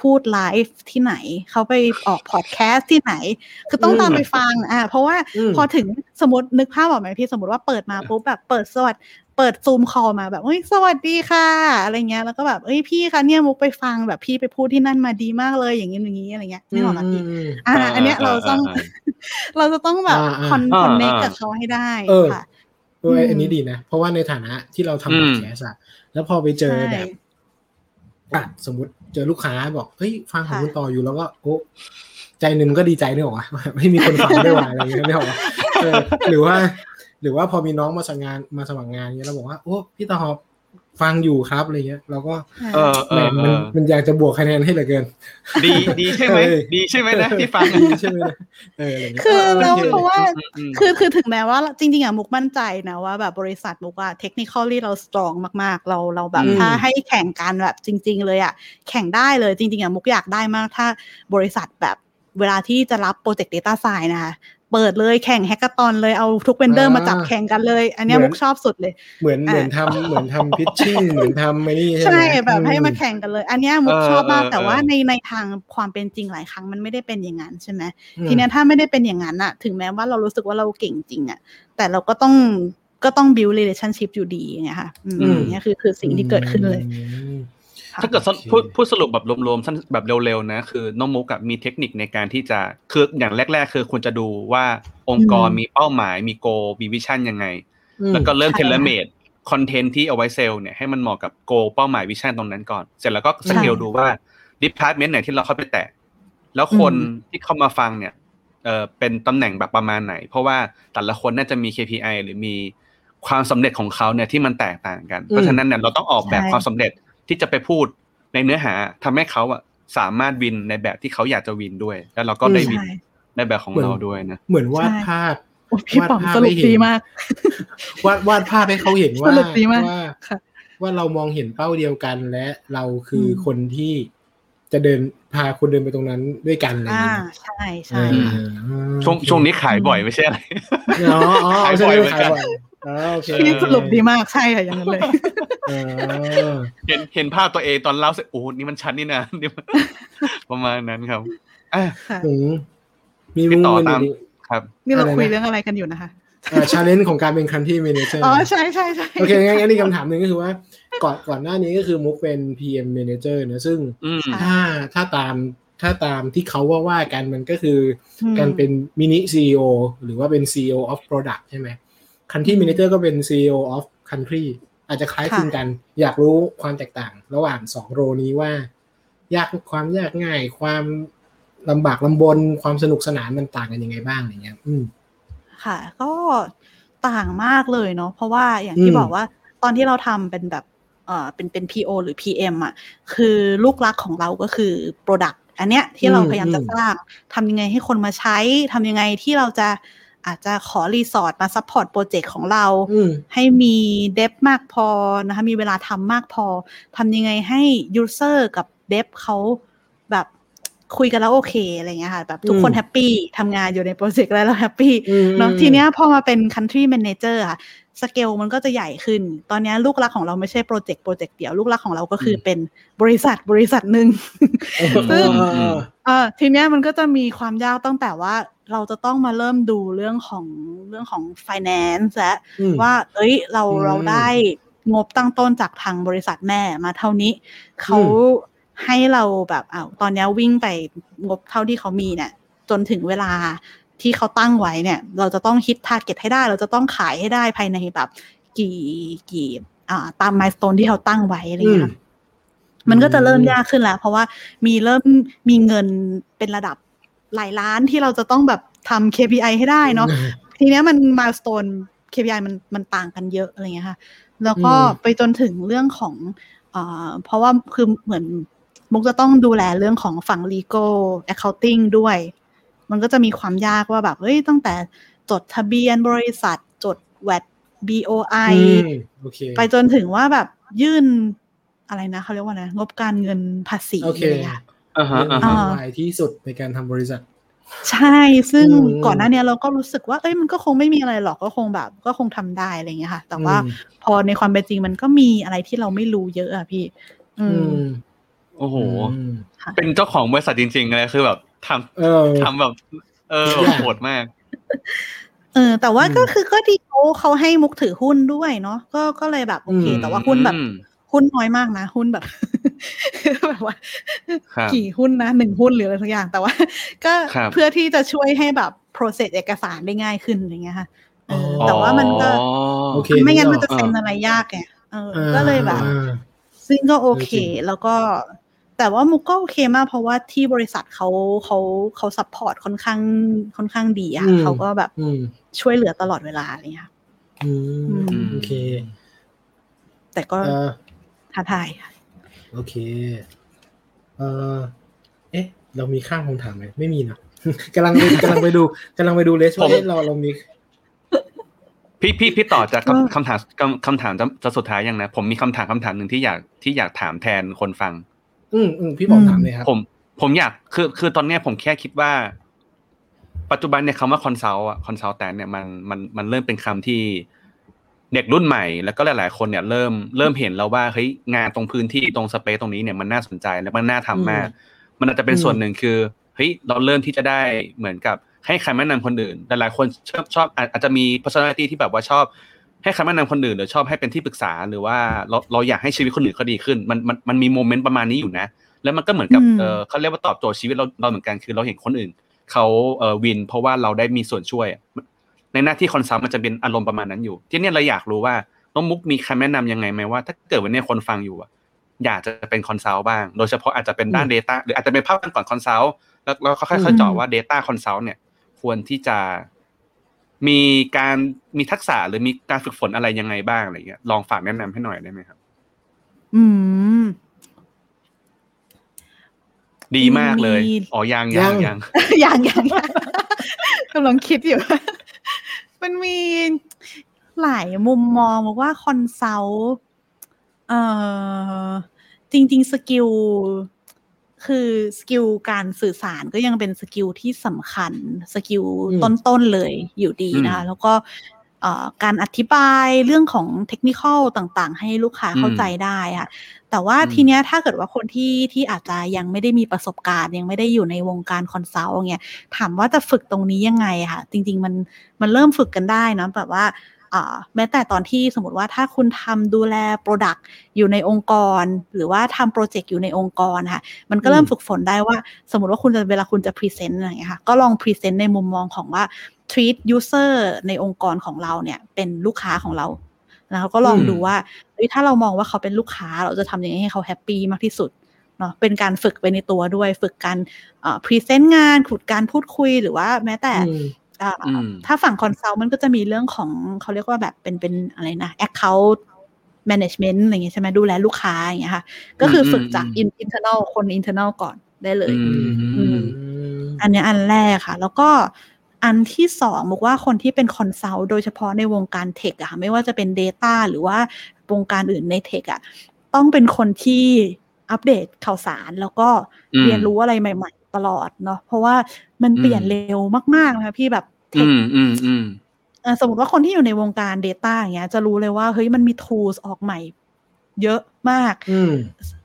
พูดไลฟ์ที่ไหน เขาไปออกพอดแคสต์ที่ไหน คือต้องตามไปฟังอ่าเพราะว่าอืมพอถึงสมมตินึกภาพออกไหมพี่สมมติว่าเปิดมาปุ๊บแบบเปิดสวัสดเปิดซูมคอลมาแบบเฮ้ยสวัสดีค่ะอะไรเงี้ยแล้วก็แบบเอ้ยพี่คะเนี่ยมุกไปฟังแบบพี่ไปพูดที่นั่นมาดีมากเลยอย่างนี้อย่างนี้อะไรเงี้ยไม่หรอกนะพี่มอ่า อันเนี้ยเราต้อง เราจะต้องแบบอ่าอ่าคอนอ่าคอนเนคอ่ากับเขาให้ได้เออค่ะ เอออืมอันนี้ดีนะ เพราะว่าในฐานะที่เราอืทำมพอดแคสต์อะแล้วพอไปเจอใช่แบบอะสมมติเจอลูกค้าบอกเฮ้ยฟังของค่ะคุณต่ออยู่แล้วก็โอ้ใจหนึ่งก็ดีใจนึกออกวะไม่มีคนฟังด้วยว่ะอะไรอย่างเงี้ยนึกออกวะเออหรือว่า หรือว่าพอมีน้องมาสมัครงานมาสมัครงานเงี้ยเราบอกว่าโอ้พี่ต่อ ฟังอยู่ครับอะไรเงี้ยเราก็เออเอแหมอเอมันอมันอยากจะบวกคะแนนให้เหลือเกิน ดีดีใช่ไหมเออดีใช่ไหมนะที่ฟังดีใช่ไหมนะเอออะไรเงี้ยคือโเราคเพราะว่าอืมอืมคือคือถึงแม้ว่าจริงๆอะมุกมั่นใจนะว่าแบบบริษัทมุกอะเทคนิคอลลี่เราสตรองมากๆ เราเราแบบอืมถ้าให้แข่งกันแบบจริง ๆ เลยอะแข่งได้เลยจริงๆอะมุกอยากได้มากถ้าบริษัทแบบเวลาที่จะรับโปรเจกต์ Data s c i e n c e นะคะ เปิดเลยแข่ง hackathon เลยเอาทุก vendor มาจับแข่งกันเลย อันเนี้ยเหมืมุกชอบสุดเลย เหมือนอะเหมือนทำเหมือนทำ pitching เหมือนทำไอ้นี่ใช่ใช่ไหมแบบให้มาอืแข่งกันเลย อันเนี้ยมุกเออชอบมากเออแต่ว่าเออในในทางความเป็นจริงหลายครั้งมันไม่ได้เป็นอย่างนั้นใช่ไหมอืมทีเนี้ยถ้าไม่ได้เป็นอย่างนั้นอะถึงแม้ว่าเรารู้สึกว่าเราเก่งจริงอะแต่เราก็ต้องก็ต้อง build relationship อยู่ดีอย่างเงี้ยค่ะอืมอืมอันเนี่ยคือคือสิ่งที่เกิดขึ้นเลยอืมค่ะ ถ้าเกิดสรุปพูดพูดสรุปแบบรวมๆสั้นแบบเร็วๆนะคือน้องมุกอะมีเทคนิคในการที่จะคืออย่างแรก ๆ คือคุณจะดูว่าองค์กรอืมมีเป้าหมายมี goal มี vision ยังไงอืมแล้วก็เริ่มใช่ tailor made content ที่เอาไว้ sell เนี่ยให้มันเหมาะกับ goal เป้าหมาย vision ตรงนั้นก่อน เสร็จแล้วก็สเกลใช่ดูว่า department ไหนที่เราเข้าไปแตะแล้วคนอืมที่เข้ามาฟังเนี่ยเออเป็นตำแหน่งแบบประมาณไหน เพราะว่าแต่ละคนน่าจะมี KPI หรือมีความสำเร็จของเขาเนี่ยที่มันแตกต่างกัน เพราะฉะนั้นเนี่ยเราต้องออกแบบใช่ความสำเร็จ ที่จะไปพูดในเนื้อหาทำให้เขาอะสามารถวินในแบบที่เขาอยากจะวินด้วย แล้วเราก็ได้วินใช่ในแบบของเราด้วยนะเหมือนวาดใช่ภาพโอ้พี่วาดป๋องภาพสรุปให้เห็นดีมากวาดวาดภาพให้เขาเห็นว่าสรุปดีมากว่าค่ะว่าเรามองเห็นเป้าเดียวกันและเราคืออมคนที่จะเดินพาคนเดินไปตรงนั้นด้วยกันอะไรอย่างอ่าเงี้ยใช่ใช่เออช่วงช่วงนี้ขายบ่อยไม่ใช่อะไรอ๋ออ๋อขายใช่บ่อยไหมเหมือนขายกันบ่อยอ๋อ โอเคพี่สรุปดีมากใช่ค่ะอย่างนั้นเลยเออเห็นเห็นภาพตัวเองตอนเล่าเสร็จโอ้นี่มันฉันนี่นะนี่มันประมาณนั้นครับอะค่ะอืมมีพี่มุมต่ออื่นตามอีกครับ นี่เราอะไรนะคุยเรื่องอะไรกันอยู่นะคะ challenge ของการเป็น country manager อ๋อใช่ใช่ใช่โอเคงั้นงั้นนี่คำถามหนึ่งก็คือว่า ก่อนก่อนหน้านี้ก็คือมุกเป็น PM Manager เนอะซึ่งอืมค่ะถ้าถ้าตามถ้าตามที่เขาว่าว่ากันมันก็คืออืมการเป็นมินิ CEO หรือว่าเป็น CEO of Product ใช่ไหม Country Manager ก็เป็น CEO of Country อาจจะคล้ายคลึงกัน อยากรู้ความแตกต่าง ระหว่างสองโรนี้ว่า ยากความยากง่าย ความลำบากลำบนความสนุกสนานมันต่างกันยังไงบ้างอะไรเงี้ย อืม ค่ะ ก็ต่างมากเลยเนาะเพราะว่าอย่างที่อืมบอกว่าตอนที่เราทำเป็นแบบเอ่อเป็นเป็น PO หรือ PM อะ คือลูกรักของเราก็คือ Product อันเนี้ยที่เราอืมพยายามจะอืมสร้างทำยังไงให้คนมาใช้ทำยังไงที่เราจะ อาจจะขอ resource มา support โปรเจกต์ของเราอืมให้มี dev มากพอนะคะ มีเวลาทำมากพอทำยังไงให้ user กับ dev เขาแบบคุยกันแล้วโอเคอะไรเงี้ยค่ะ แบบทุกคนอืมแฮปปี้ทำงานอยู่ในโปรเจกต์แล้วเราแฮปปี้อืมเนาะอืมทีเนี้ยพอมาเป็น country manager ค่ะ สเกลมันก็จะใหญ่ขึ้น ตอนนี้ลูกรักของเราไม่ใช่โปรเจกต์โปรเจกต์เดียว ลูกรักของเราก็คือเป็นบริษัทบริษัทหนึ่งซึ่งเออทีเนี้ยมันก็จะมีความยากตั้งแต่ว่าเราจะต้องมาเริ่มดูเรื่องของเรื่องของ finance และอืมว่า เอ้ยเราอืมเราได้งบตั้งต้นจากทางบริษัทแม่มาเท่านี้ เขาให้เราแบบอ้าวตอนเนี้ยวิ่งไปงบเท่าที่เขามีเนี่ยจนถึงเวลา ที่เขาตั้งไว้เนี่ย เราจะต้องฮิตทาร์เก็ตให้ได้ เราจะต้องขายให้ได้ภายในแบบ กี่กี่อ่าตามมายส t ตนที่เขาตั้งไว้อะไรอย่างเงี้ยค่ะมันก็จะเริ่มยากขึ้นแล้ว เพราะว่ามีเริ่มมีเงินเป็นระดับหลายล้านที่เราจะต้องแบบทำ KPI ให้ได้เนาะทีเนี้ยมันมาส t ตน KPI มันมันต่างกันเยอะอะไรเงี้ยค่ะ แล้วก็อืมไปจนถึงเรื่องของเอ่อเพราะว่าคือเหมือนมุกจะต้องดูแลเรื่องของฝั่ง legal accounting ด้วย มันก็จะมีความยากว่าแบบเฮ้ยตั้งแต่จดทะเบียนบริษัทจด VAT BOI อืมโอเคไปจนถึงว่าแบบยื่นอะไรนะเขาเรียกว่านะงบการเงินภาษีโอเคอะไรอย่างเงี้ยอ่าฮะเรื่องอ่าที่ฮะหลายที่สุดในการทำบริษัท ใช่ ซึ่งอืมก่อนหน้าเนี้ยเราก็รู้สึกว่า เอ้ยมันก็คงไม่มีอะไรหรอกก็คงแบบ ก็คงทำได้อะไรอย่างเงี้ยค่ะ แต่ว่าอืมพอในความเป็นจริงมันก็มีอะไรที่เราไม่รู้เยอะอะพี่ อือืมมโอ้โหอืมเป็นเจ้าของบริษัทจริงๆเลยคือแบบ ทเออำทำแบบ เออทุกอย่างโหดมาก เออ แต่ว่าอืมก็คือก็ดีเขาเขาให้มุกถือหุ้นด้วยเนาะก็ก็เลยแบบโอเคอืมแต่ว่าหุ้นแบบอืมหุ้นน้อยมากนะหุ้นแบบแบบว่าครับกี่หุ้นนะหนึ่งหุ้นหรืออะไรสักอย่าง แต่ว่า ก็ครับเพื่อที่จะช่วยให้แบบ process เอกสารได้ง่ายขึ้นอย่างเงี้ยค่ะเออออแต่ว่ามันก็อ๋อโอเคไม่งั้นนึมันกออกจะเซ็นอะไรยากไงเอออ่าก็เลยแบบอ่าซึ่งก็โอเคจริงแล้วก็ แต่ว่ามุกก็โอเคมากเพราะว่าที่บริษัทเขาเขาเขา support ค่อนข้างค่อนข้างดีอะอืมเขาก็แบบอืมช่วยเหลือตลอดเวลาอะไรเงี้ยค่ะอืมอืมโอเค แต่ก็เออท้าทายค่ะโอเค เออเอ๊ะ เรามีข้างคำถามไหมไม่มีนะกำลังไปกำลังไปดูกำลังไปดู list ว่าผมเอ๊ะเราเรามีพี่พี่พี่ต่อจากก็คำคำถามคำคำถามจะจะสุดท้ายยังนะ ผมมีคำถามคำถามหนึ่งที่อยากที่อยากถามแทนคนฟัง อืมอืมพี่บอกถามเลยครับผม ผมอยากคือคือตอนเนี้ยผมแค่คิดว่า ปัจจุบันเนี่ยคำว่า consult อะ consultant เนี่ยมันมันมันเริ่มเป็นคำที่เด็กรุ่นใหม่ แล้วก็หลาย ๆ คนเนี่ยเริ่มเริ่มเห็นแล้วว่าเฮ้ยงานตรงพื้นที่ตรง space ตรงนี้เนี่ยมันน่าสนใจและมันน่าทำมาก มันอาจจะเป็นอืมส่วนหนึ่งคือเฮ้ยเราเริ่มที่จะได้เหมือนกับให้คำแนะนำคนอื่น หลายๆคนชอบชอบอาจอาจจะมี personality ที่แบบว่าชอบ ให้คำแนะนำคนอื่นหรือชอบให้เป็นที่ปรึกษาหรือว่าเราเราอยากให้ชีวิตคนอื่นเขาดีขึ้น มันมันมันมี moment ประมาณนี้อยู่นะ แล้วมันก็เหมือนกับอืมเออเขาเรียกว่าตอบโจทย์ชีวิตเราเราเหมือนกันคือเราเห็นคนอื่นเขาเออ win เพราะว่าเราได้มีส่วนช่วย ในหน้าที่ consult มันจะเป็นอารมณ์ประมาณนั้นอยู่ ที่เนี่ยเราอยากรู้ว่าน้องมุกมีคำแนะนำยังไงไหมว่า ถ้าเกิดวันเนี้ยคนฟังอยู่อะอยากจะเป็น consult บ้าง โดยเฉพาะอาจจะเป็นด้าน Data หรืออาจจะเป็นภาพกว้างก่อน consult แล้วเราค่อยๆเจาะว่า Data Consult เนี่ยควรที่จะ มีการมีทักษะหรือมีการฝึกฝนอะไรยังไงบ้างอะไรเงี้ยลองฝากแนะนำให้หน่อยได้ไหมครับ อืม ดีมากเลยมีอ๋อยังยังยังยังอย่างอย่างกำลังคิดอยู่ มันมีหลายมุมมองบอกว่า consult เอ่อจริง ๆ skill คือ skill การสื่อสารก็ยังเป็น skill ที่สำคัญ skill อืมต้นๆเลยอยู่ดีนะคะแล้วก็เอ่อการอธิบายเรื่องของเทคนิคต่างๆ ให้ลูกค้าเข้าใจได้ค่ะ แต่ว่าอืมทีเนี้ยถ้าเกิดว่าคนที่ที่อาจจะยังไม่ได้มีประสบการณ์ ยังไม่ได้อยู่ในวงการ consult เงี้ยถามว่าจะฝึกตรงนี้ยังไงค่ะ จริง ๆ มันมันเริ่มฝึกกันได้นะแบบว่าอ่า แม้แต่ตอนที่สมมติว่าถ้าคุณทำดูแล product อยู่ในองค์กร หรือว่าทำโปรเจกต์อยู่ในองค์กรค่ะ มันก็เริ่มอืมฝึกฝนได้ว่า สมมติว่าคุณจะเวลาคุณจะ present อะไรอย่างเงี้ยค่ะ ก็ลอง present ในมุมมองของว่า treat user ในองค์กรของเราเนี่ย เป็นลูกค้าของเราแล้วก็ลองอืมดูว่าเฮ้ยถ้าเรามองว่าเขาเป็นลูกค้า เราจะทำยังไงให้เขาแฮปปี้มากที่สุดเนาะเป็นการฝึกไปในตัวด้วย ฝึกการ present งานฝึกการพูดคุยหรือว่าแม้แต่อืมอ่าอืม ถ้าฝั่ง consult มันก็จะมีเรื่องของเขาเรียกว่าแบบเป็นเป็นอะไรนะ account management อะไรอย่างเงี้ยใช่ไหมดูแลลูกค้าอย่างเงี้ยค่ะ ก็คือฝึกจากอืม in- internal คน internal ก่อนได้เลยอืมอืมอันเนี้ยอันแรกค่ะ แล้วก็อันที่สองบอกว่าคนที่เป็น consult โดยเฉพาะในวงการ tech อะค่ะไม่ว่าจะเป็น Data หรือว่าวงการอื่นในเทคอะต้องเป็นคนที่อัปเดตข่าวสารแล้วก็อืมเรียนรู้อะไรใหม่ ๆ ตลอดเนาะเพราะว่ามันเปลี่ยนอืมเร็วมากๆนะคะพี่แบบเทอืคมอืมอืมเอ่อสมมติว่าคนที่อยู่ในวงการ Data อย่างเงี้ย จะรู้เลยว่าเฮ้ยมันมี tools ออกใหม่ เยอะมากอืม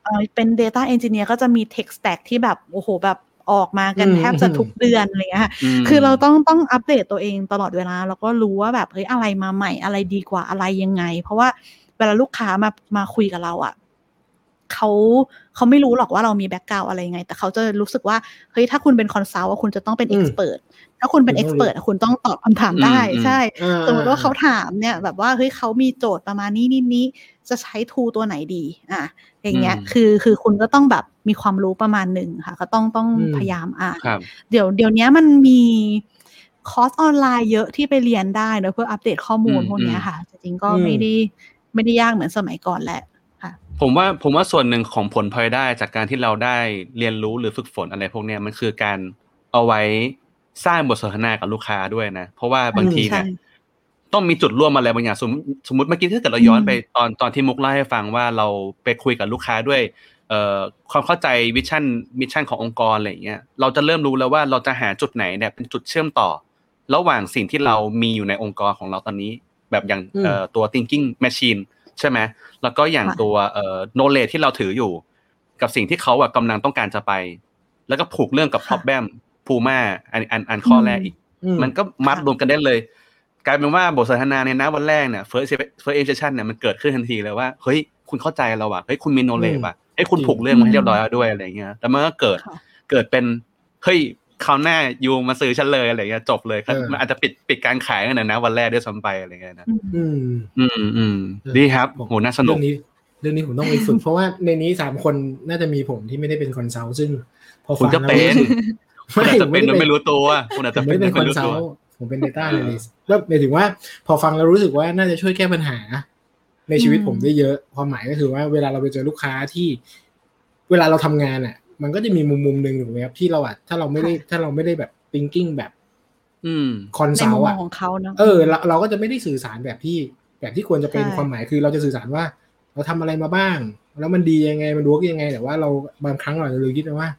เอ่อเป็น Data Engineer ก็จะมี Tech Stack ที่แบบ โอ้โหแบบออกมากันอืมแทบจะทุกเดือนอะไรเงี้ยค่ะมคือเราต้องต้องอัปเดตตัวเองตลอดเวลา แล้วก็รู้ว่าแบบเฮ้ยอะไรมาใหม่อะไรดีกว่าอะไรยังไง เพราะว่าเวลาลูกค้ามามาคุยกับเราอะ่ะเขาเขาไม่รู้หรอกว่าเรามี background อะไรยังไง แต่เขาจะรู้สึกว่าเฮ้ยถ้าคุณเป็น consult คุณจะต้องเป็นอืเอ็ม expert ถ้าคุณเป็นคุณก็ต้องซ์เพรสคุณต้องตอบคำถามได้อืมใช่อ่าสมมติว่าเขาถามเนี่ยแบบว่าเฮ้ยเขามีโจทย์ประมาณนี้นี้นี้จะใช้ tool ตัวไหนดี อะอย่างเงี้ยอืมคือคือคุณก็ต้องแบบมีความรู้ประมาณหนึ่งค่ะ ก็ต้องต้องอืมพยายามอ่านครับเดี๋ยวเดี๋ยวนี้มันมีคอร์สออนไลน์เยอะที่ไปเรียนได้เนอะเพื่ออัปเดตข้อมูลอืมพวกเนี้ยอืมค่ะ จริงๆก็อืมไม่ได้ไม่ได้ยากเหมือนสมัยก่อนแหละค่ะ ผมว่าผมว่าส่วนหนึ่งของผลพลอยได้จากการที่เราได้เรียนรู้หรือฝึกฝนอะไรพวกเนี้ยมันคือการเอาไว้สร้างบทสนทนากับลูกค้าด้วยนะ เพราะว่าบางทีเนี่ยใช่ต้องมีจุดร่วมอะไรบางอย่างสมมติสมมติเมื่อกี้ถ้าเกิดเราย้อนอืมไปตอนตอนที่มุกเล่าให้ฟังว่าเราไปคุยกับลูกค้าด้วยเอ่อความเข้าใจ vision mission ขององค์กรอะไรอย่างเงี้ยเราจะเริ่มรู้แล้วว่าเราจะหาจุดไหนเนี่ยเป็นจุดเชื่อมต่อ ระหว่างสิ่งที่เรามีอยู่ในองค์กรของเราตอนนี้ แบบอย่างอืมเอ่อตัว thinking machine ใช่ไหมแล้วก็อย่างค่ะตัวเอ่อ knowledge ที่เราถืออยู่ กับสิ่งที่เขาอะกำลังต้องการจะไป แล้วก็ผูกเรื่องกับค่ะ problem puma อันอันอันข้อแรกอีกอืมันก็มัดค่ะรวมกันได้เลย กลายเป็นว่าบทสนทนาในนะวันแรกเนี่ย first first impression เนี่ยมันเกิดขึ้นทันทีเลยว่าเฮ้ยคุณเข้าใจเราว่ะเฮ้ยคุณมี knowledge ว่ะเฮ้ยคุณผูกเรื่องมาให้เรียบร้อยแล้วด้วยอะไรเงี้ยแต่มันก็เกิดค่ะเกิดเป็นเฮ้ย คราวหน้ายูมาซื้อฉันเลยอะไรเงี้ยจบเลยครับเออมันอาจจะปิดปิดการขายกันนะนะวันแรกด้วยซ้ำไปอะไรเงี้ยนะอืมอืมอืมดีครับโหน่าสนุเรื่กองนี้เรื่องนี้ผมต้องไปฝึกเพราะว่าในนี้สามคนน่าจะมีผมที่ไม่ได้เป็นคอนซัลท์ซึ่ง พอคุณฟังจะแล้วเป็นรู้สึกคุณอาจจะเป็นโดยไม่ไม่ได้รู้ตัวคุณอาจผจะมเป็ไม่นได้โดเป็ยนไม่คอนรู้ซัตัลวท์ผมเป็น data analyst ก็หมายถึงว่าพอฟังแล้วรู้สึกว่าน่าจะช่วยแก้ปัญหา ในชีวิตอืมผมได้เยอะ ความหมายก็คือว่าเวลาเราไปเจอลูกค้าที่ เวลาเราทำงานอะ มันก็จะมีมุมมุมหนึ่งถูกไหมครับที่เราอะถ้าเราไม่ได้ถ้าเราไม่ได้แบบ thinking แบบ อืมคอนในซัลมุมท์มออะงของเขาเนาะเออเราเราก็จะไม่ได้สื่อสารแบบที่ แบบที่ควรจะเป็นใช่ความหมายคือเราจะสื่อสารว่า เราทำอะไรมาบ้าง แล้วมันดียังไงมันดูยังไง แต่ว่าเราบางครั้งเราอาจจะลืมคิดไปว่า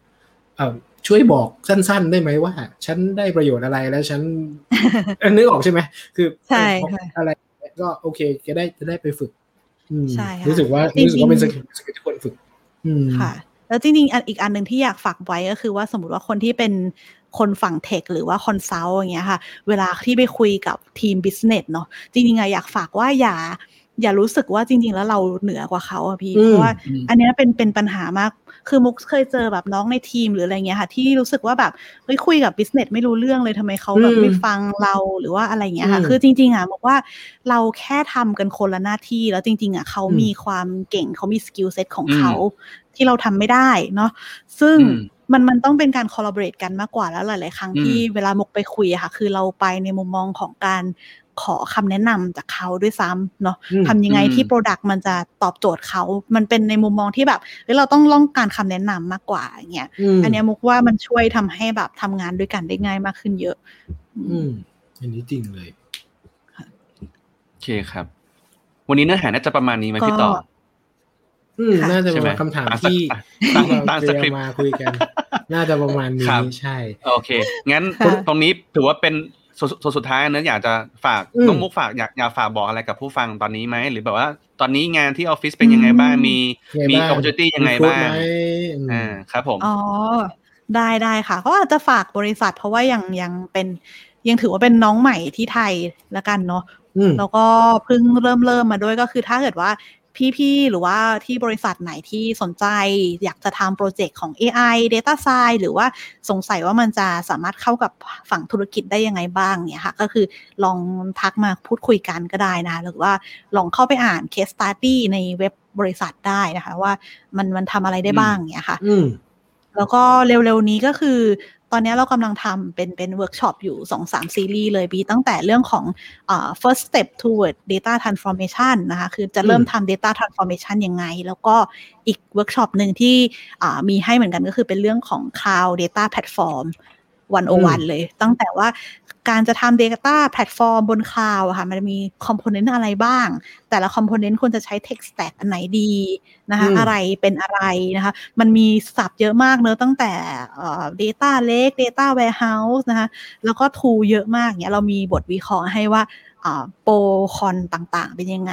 เออช่วยบอกสั้น ๆ ได้ไหมว่า ฉันได้ประโยชน์อะไรแล้วฉันเออนึกออกใช่ไหมคือใช่เออค่ะอะไรก็โอเคจะได้จะได้ไปฝึกอืมใช่ค่ะรู้สึกว่าจริงๆรู้สึกว่าเป็น skill skill ที่ควรฝึกอืมค่ะ แล้วจริงๆอันอีกอันหนึ่งที่อยากฝากไว้ก็คือว่าสมมติว่าคนที่เป็นคนฝั่ง tech หรือว่า consult อย่างเงี้ยค่ะ เวลาที่ไปคุยกับทีม business เนาะจริงๆอะอยากฝากว่าอย่าอย่ารู้สึกว่าจริง ๆ แล้วเราเหนือกว่าเขาอะพี่อืมเพราะว่าอืมอันเนี้ยเป็นเป็นปัญหามาก คือมุกเคยเจอแบบน้องในทีมหรืออะไรเงี้ยค่ะ ที่รู้สึกว่าแบบเฮ้ยคุยกับ business ไม่รู้เรื่องเลยทำไมเขาแบบอืมไม่ฟังเราหรือว่าอะไรเงี้ยค่ะอืมคือจริง ๆอะบอกว่าเราแค่ทำกันคนละหน้าที่แล้วจริง ๆอะเขาอืมมีความเก่งเขามี skill set ของอืมเขา ที่เราทำไม่ได้เนาะซึ่งอืมมันมันต้องเป็นการ collaborate กันมากกว่าแล้วหลาย ๆ ครั้งอืมที่เวลามุกไปคุยอะค่ะ คือเราไปในมุมมองของการขอคำแนะนำจากเขาด้วยซ้ำเนาะอืมทำยังไงอืมที่ Product มันจะตอบโจทย์เขา มันเป็นในมุมมองที่แบบเฮ้ยเราต้องล่องการคำแนะนำมากกว่าอย่างเงี้ยอืมอันเนี้ยมุกว่ามันช่วยทำให้แบบทำงานด้วยกันได้ง่ายมากขึ้นเยอะ อืมอันนี้จริงเลยโอเคครับ วันนี้เนื้อหาน่าจะประมาณนี้ไหมพี่ต่อ อืมค่ะน่าจะใช่เป็นไหมคำถามตามที่ตามที่เราตามเตสรีคริยปมต์มาคุยกัน น่าจะประมาณครันี้บใช่ โอเค งั้นค่ะตรงนี้ถือว่าเป็นส่วนส่วนสุดท้ายนะอยากจะฝากอืมน้องมุกฝากอยากอยากฝากบอกอะไรกับผู้ฟังตอนนี้ไหมหรือแบบว่า ตอนนี้งานที่ออฟฟิศเป็นยังไงบ้างอืมมีไงมีบ้าง opportunity ยังไงมีบ้าง fruit ไหมอืมอ่าครับผมอ๋อได้ได้ค่ะก็อาจจะฝากบริษัท เพราะว่ายังยังเป็นยังถือว่าเป็นน้องใหม่ที่ไทยละกันเนาะอืมแล้วก็เพิ่งเริ่มเริ่มมาด้วยก็คือถ้าเกิดว่า พี่ๆ หรือว่าที่บริษัทไหนที่สนใจ อยากจะทำโปรเจกต์ของ AI Data Science หรือว่าสงสัยว่ามันจะสามารถเข้ากับฝั่งธุรกิจได้ยังไงบ้างเนี่ยค่ะ ก็คือลองทักมาพูดคุยกันก็ได้นะ หรือว่าลองเข้าไปอ่าน case study ในเว็บบริษัทได้นะคะ ว่ามันมันทำอะไรได้บ้างเนี่ยค่ะอืมแล้วก็เร็วๆนี้ก็คือ ตอนนี้เรากำลังทำเป็นเป็นเวิร์กช็อปอยู่สองสามซีรีส์เลยพี่ตั้งแต่เรื่องของอ่า first step toward data transformation นะคะ คือจะเริ่มทำ data transformation ยังไง แล้วก็อีกเวิร์กช็อปหนึ่งที่อ่ามีให้เหมือนกันก็คือเป็นเรื่องของ cloud data platform one o one เลย ตั้งแต่ว่าการจะทำ Data แพลตฟอร์มบนคลาวด์ค่ะ มันมีcomponent อะไรบ้าง แต่ละ component ควรจะใช้ Tech Stack อันไหนดีนะคะอืมอะไรเป็นอะไรนะคะ มันมีศัพท์เยอะมากเนอะตั้งแต่เอ่อ Data Lake Data Warehouse นะคะ แล้วก็ tool เยอะมากเนี้ยเรามีบทวิเคราะห์ให้ว่า pro con ต่างๆ เป็นยังไง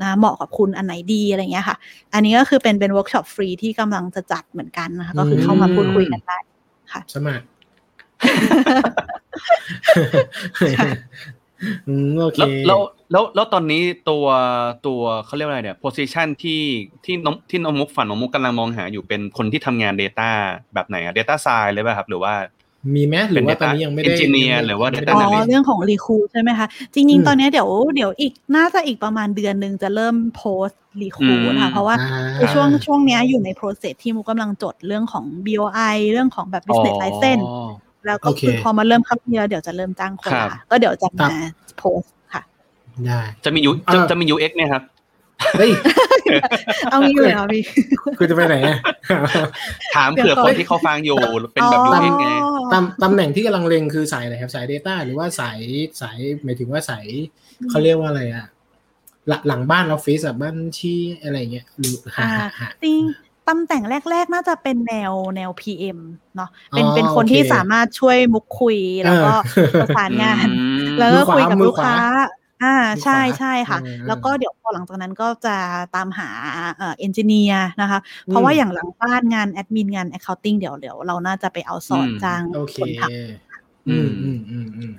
นะเหมาะกับคุณอันไหนดีอะไรเงี้ยค่ะ อันนี้ก็คือเป็นเป็นเวิร์กช็อปฟรีที่กำลังจะจัดเหมือนกันนะคะ ก็คือเข้ามาพูดคุยกันได้สมัครอืม โอเคแล้วแล้วแล้วแล้วตอนนี้ตัวตัวเขาเรียกว่าอะไรเนี่ย position ที่ที่น้องที่น้องมุกฝันน้องมุกกำลังมองหาอยู่เป็นคนที่ทำงาน Data แบบไหนอะ Data Science เลยป่ะครับ หรือว่ามีไหมหรือว่าเป็นตอนนี้ยังไม่ได้ engineer ยังไม่หรือว่าไม่ data ได้อ๋อ analyst เรื่องของรีคูใช่ไหมคะจอืริงมๆตอนเนี้ยเดี๋ยวเดี๋ยวอีกน่าจะอีกประมาณเดือนหนึ่งจะเริ่มโพสต์รีคูอืมนะคะเพราะว่าอ่าคือช่วงช่วงเนี้ยอยู่ใน process ที่มุกกำลังจดเรื่องของ BOI เรื่องของแบบ business license อ๋อ แล้วก็โอเคคือพอมาเริ่มเข้าเยอะเดี๋ยวจะเริ่มจ้างคนครับละก็เดี๋ยวจะครัมาบโพสต์ค่ะได้จะมี U จะอ่าจะมี UX เนี่ยครับเฮ้ยเอางี้เลยเหรอพี่คุณจะไปไหนอะถามเดี๋ยวเผื่อก่อนคนที่เขาฟังอยู่เป็นแบบอ๋อ UX ไงตำตำแหน่งที่กำลังเล็งคือสายอะไรครับสาย Data หรือว่าสายสายหมายถึงว่าสายเขาเรียกว่าอะไรอะหลังหลังบ้านออฟฟิศอะบ้านที่อะไรเงี้ยหรือหาอ่าหาหาจริง ตำแหน่งแรก ๆ น่าจะเป็นแนวแนว PM เนาะเป็นอ๋อเป็นคนโอเคที่สามารถช่วยมุกคุยแล้วก็เออประสานงานอืมแล้วก็คุยกับมือลูกขวาค้า อ่ามือขวาใช่ใช่ค่ะอืมแล้วก็เดี๋ยวพอหลังจากนั้นก็จะตามหาเอ่อเอนจิเนียร์นะคะ เพราะว่าอย่างหลังบ้านงานแอดมินงาน accounting เดี๋ยวเดี๋ยวเราน่าจะไปเอาสอนอืมจ้างโอเคคนทอืมอืมอืมอืม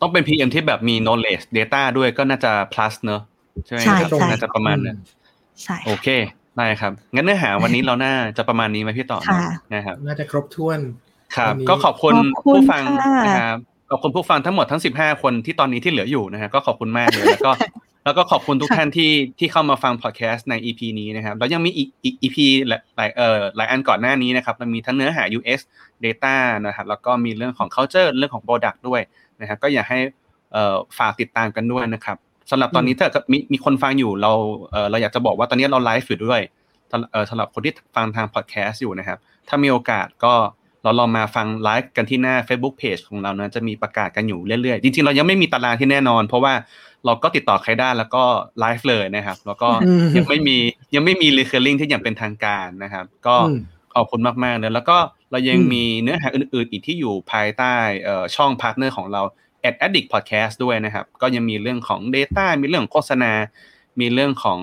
ต้องเป็น PM ที่แบบมี knowledge data ด้วยก็น่าจะ plus เนอะใช่ไหมใช่ครับใช่น่าจะประมาณนั้นำใช่โอเค ได้ครับ งั้นเนื้อหาวันนี้เราน่าจะประมาณนี้ไหมพี่ต่อค่ะนะครับ น่าจะครบถ้วน ครับวันนี้ก็ขอบคุณขอบคุณผู้ฟังค่ะนะครับ ขอบคุณผู้ฟังทั้งหมดทั้ง 15 คนที่ตอนนี้ที่เหลืออยู่นะฮะก็ขอบคุณมากเลยแล้วก็แล้วก็ขอบคุณทุกท่านที่ที่เข้ามาฟังพอดแคสต์ใน EP นี้นะครับ แล้วยังมีอีกอีก EP หลายหลายเอ่อหลายอันก่อนหน้านี้นะครับมันมีทั้งเนื้อหา US Data นะครับ แล้วก็มีเรื่องของ culture เรื่องของ product ด้วยนะครับ ก็อยากให้เอ่อฝากติดตามกันด้วยนะครับ สำหรับตอนนี้ถ้าเกิดมีมีคนฟังอยู่เราเอ่อเราอยากจะบอกว่าตอนนี้เราไลฟ์อยู่ด้วยสำหรับเอ่อสำหรับคนที่ฟังทางพอดแคสต์อยู่นะครับ ถ้ามีโอกาสก็เราลองมาฟังไลฟ์กันที่หน้า Facebook Page ของเรานะจะมีประกาศกันอยู่เรื่อยๆ จริงๆ เรายังไม่มีตารางที่แน่นอน เพราะว่าเราก็ติดต่อใครได้แล้วก็ไลฟ์เลยนะครับ แล้วก็อืมยังไม่มียังไม่มี recurring ที่อย่างเป็นทางการนะครับ ก็อืมขอบคุณมากๆเลยแล้วก็เรายังอืมมีเนื้อหาอื่นๆ อีกที่อยู่ภายใต้เอ่อช่อง partner ของเรา Ad Addict podcast ด้วยนะครับ ก็ยังมีเรื่องของ Data มีเรื่องของโฆษณา มีเรื่องของ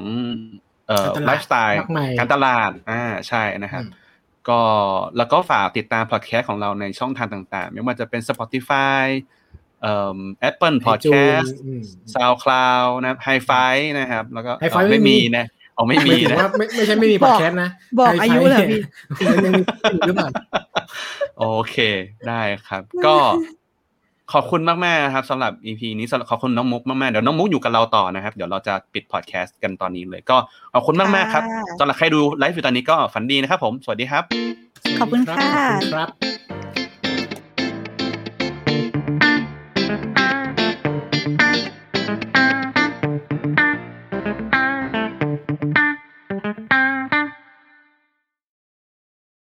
เอ่อการตลาดไลฟ์สไตล์มากมายการตลาดอ่าใช่นะครับอืมก็แล้วก็ฝากติดตามพอดแคสต์ของเราในช่องทางต่างๆ ไม่ว่าจะเป็น Spotify เอ่อ Apple Podcast อืม SoundCloud นะครับ Hi-Fi นะครับ แล้วก็ Hi-Fi อ๋อไม่ไม่มีมีนะอ๋อไม่หมีมายถึงนะว่าไม่ไม่ใช่ไม่มีพอดแคสต์นะ บอกไฮไฟอายุเลยเหรอพี่เนี่ยมันยังมีหรือเปล่าโอเคได้ครับ ก็ ขอบคุณมากๆนะครับสำหรับ EP นี้สำหรับขอบคุณน้องมุกมากๆเดี๋ยวน้องมุกอยู่กับเราต่อนะครับ เดี๋ยวเราจะปิดพอดแคสต์กันตอนนี้เลย ก็ขอบคุณมากๆครับค่ะสำหรับใครดูไลฟ์อยู่ตอนนี้ก็ฝันดีนะครับผม สวัสดีครับ ขอบคุณค่ะขอบคุณครับ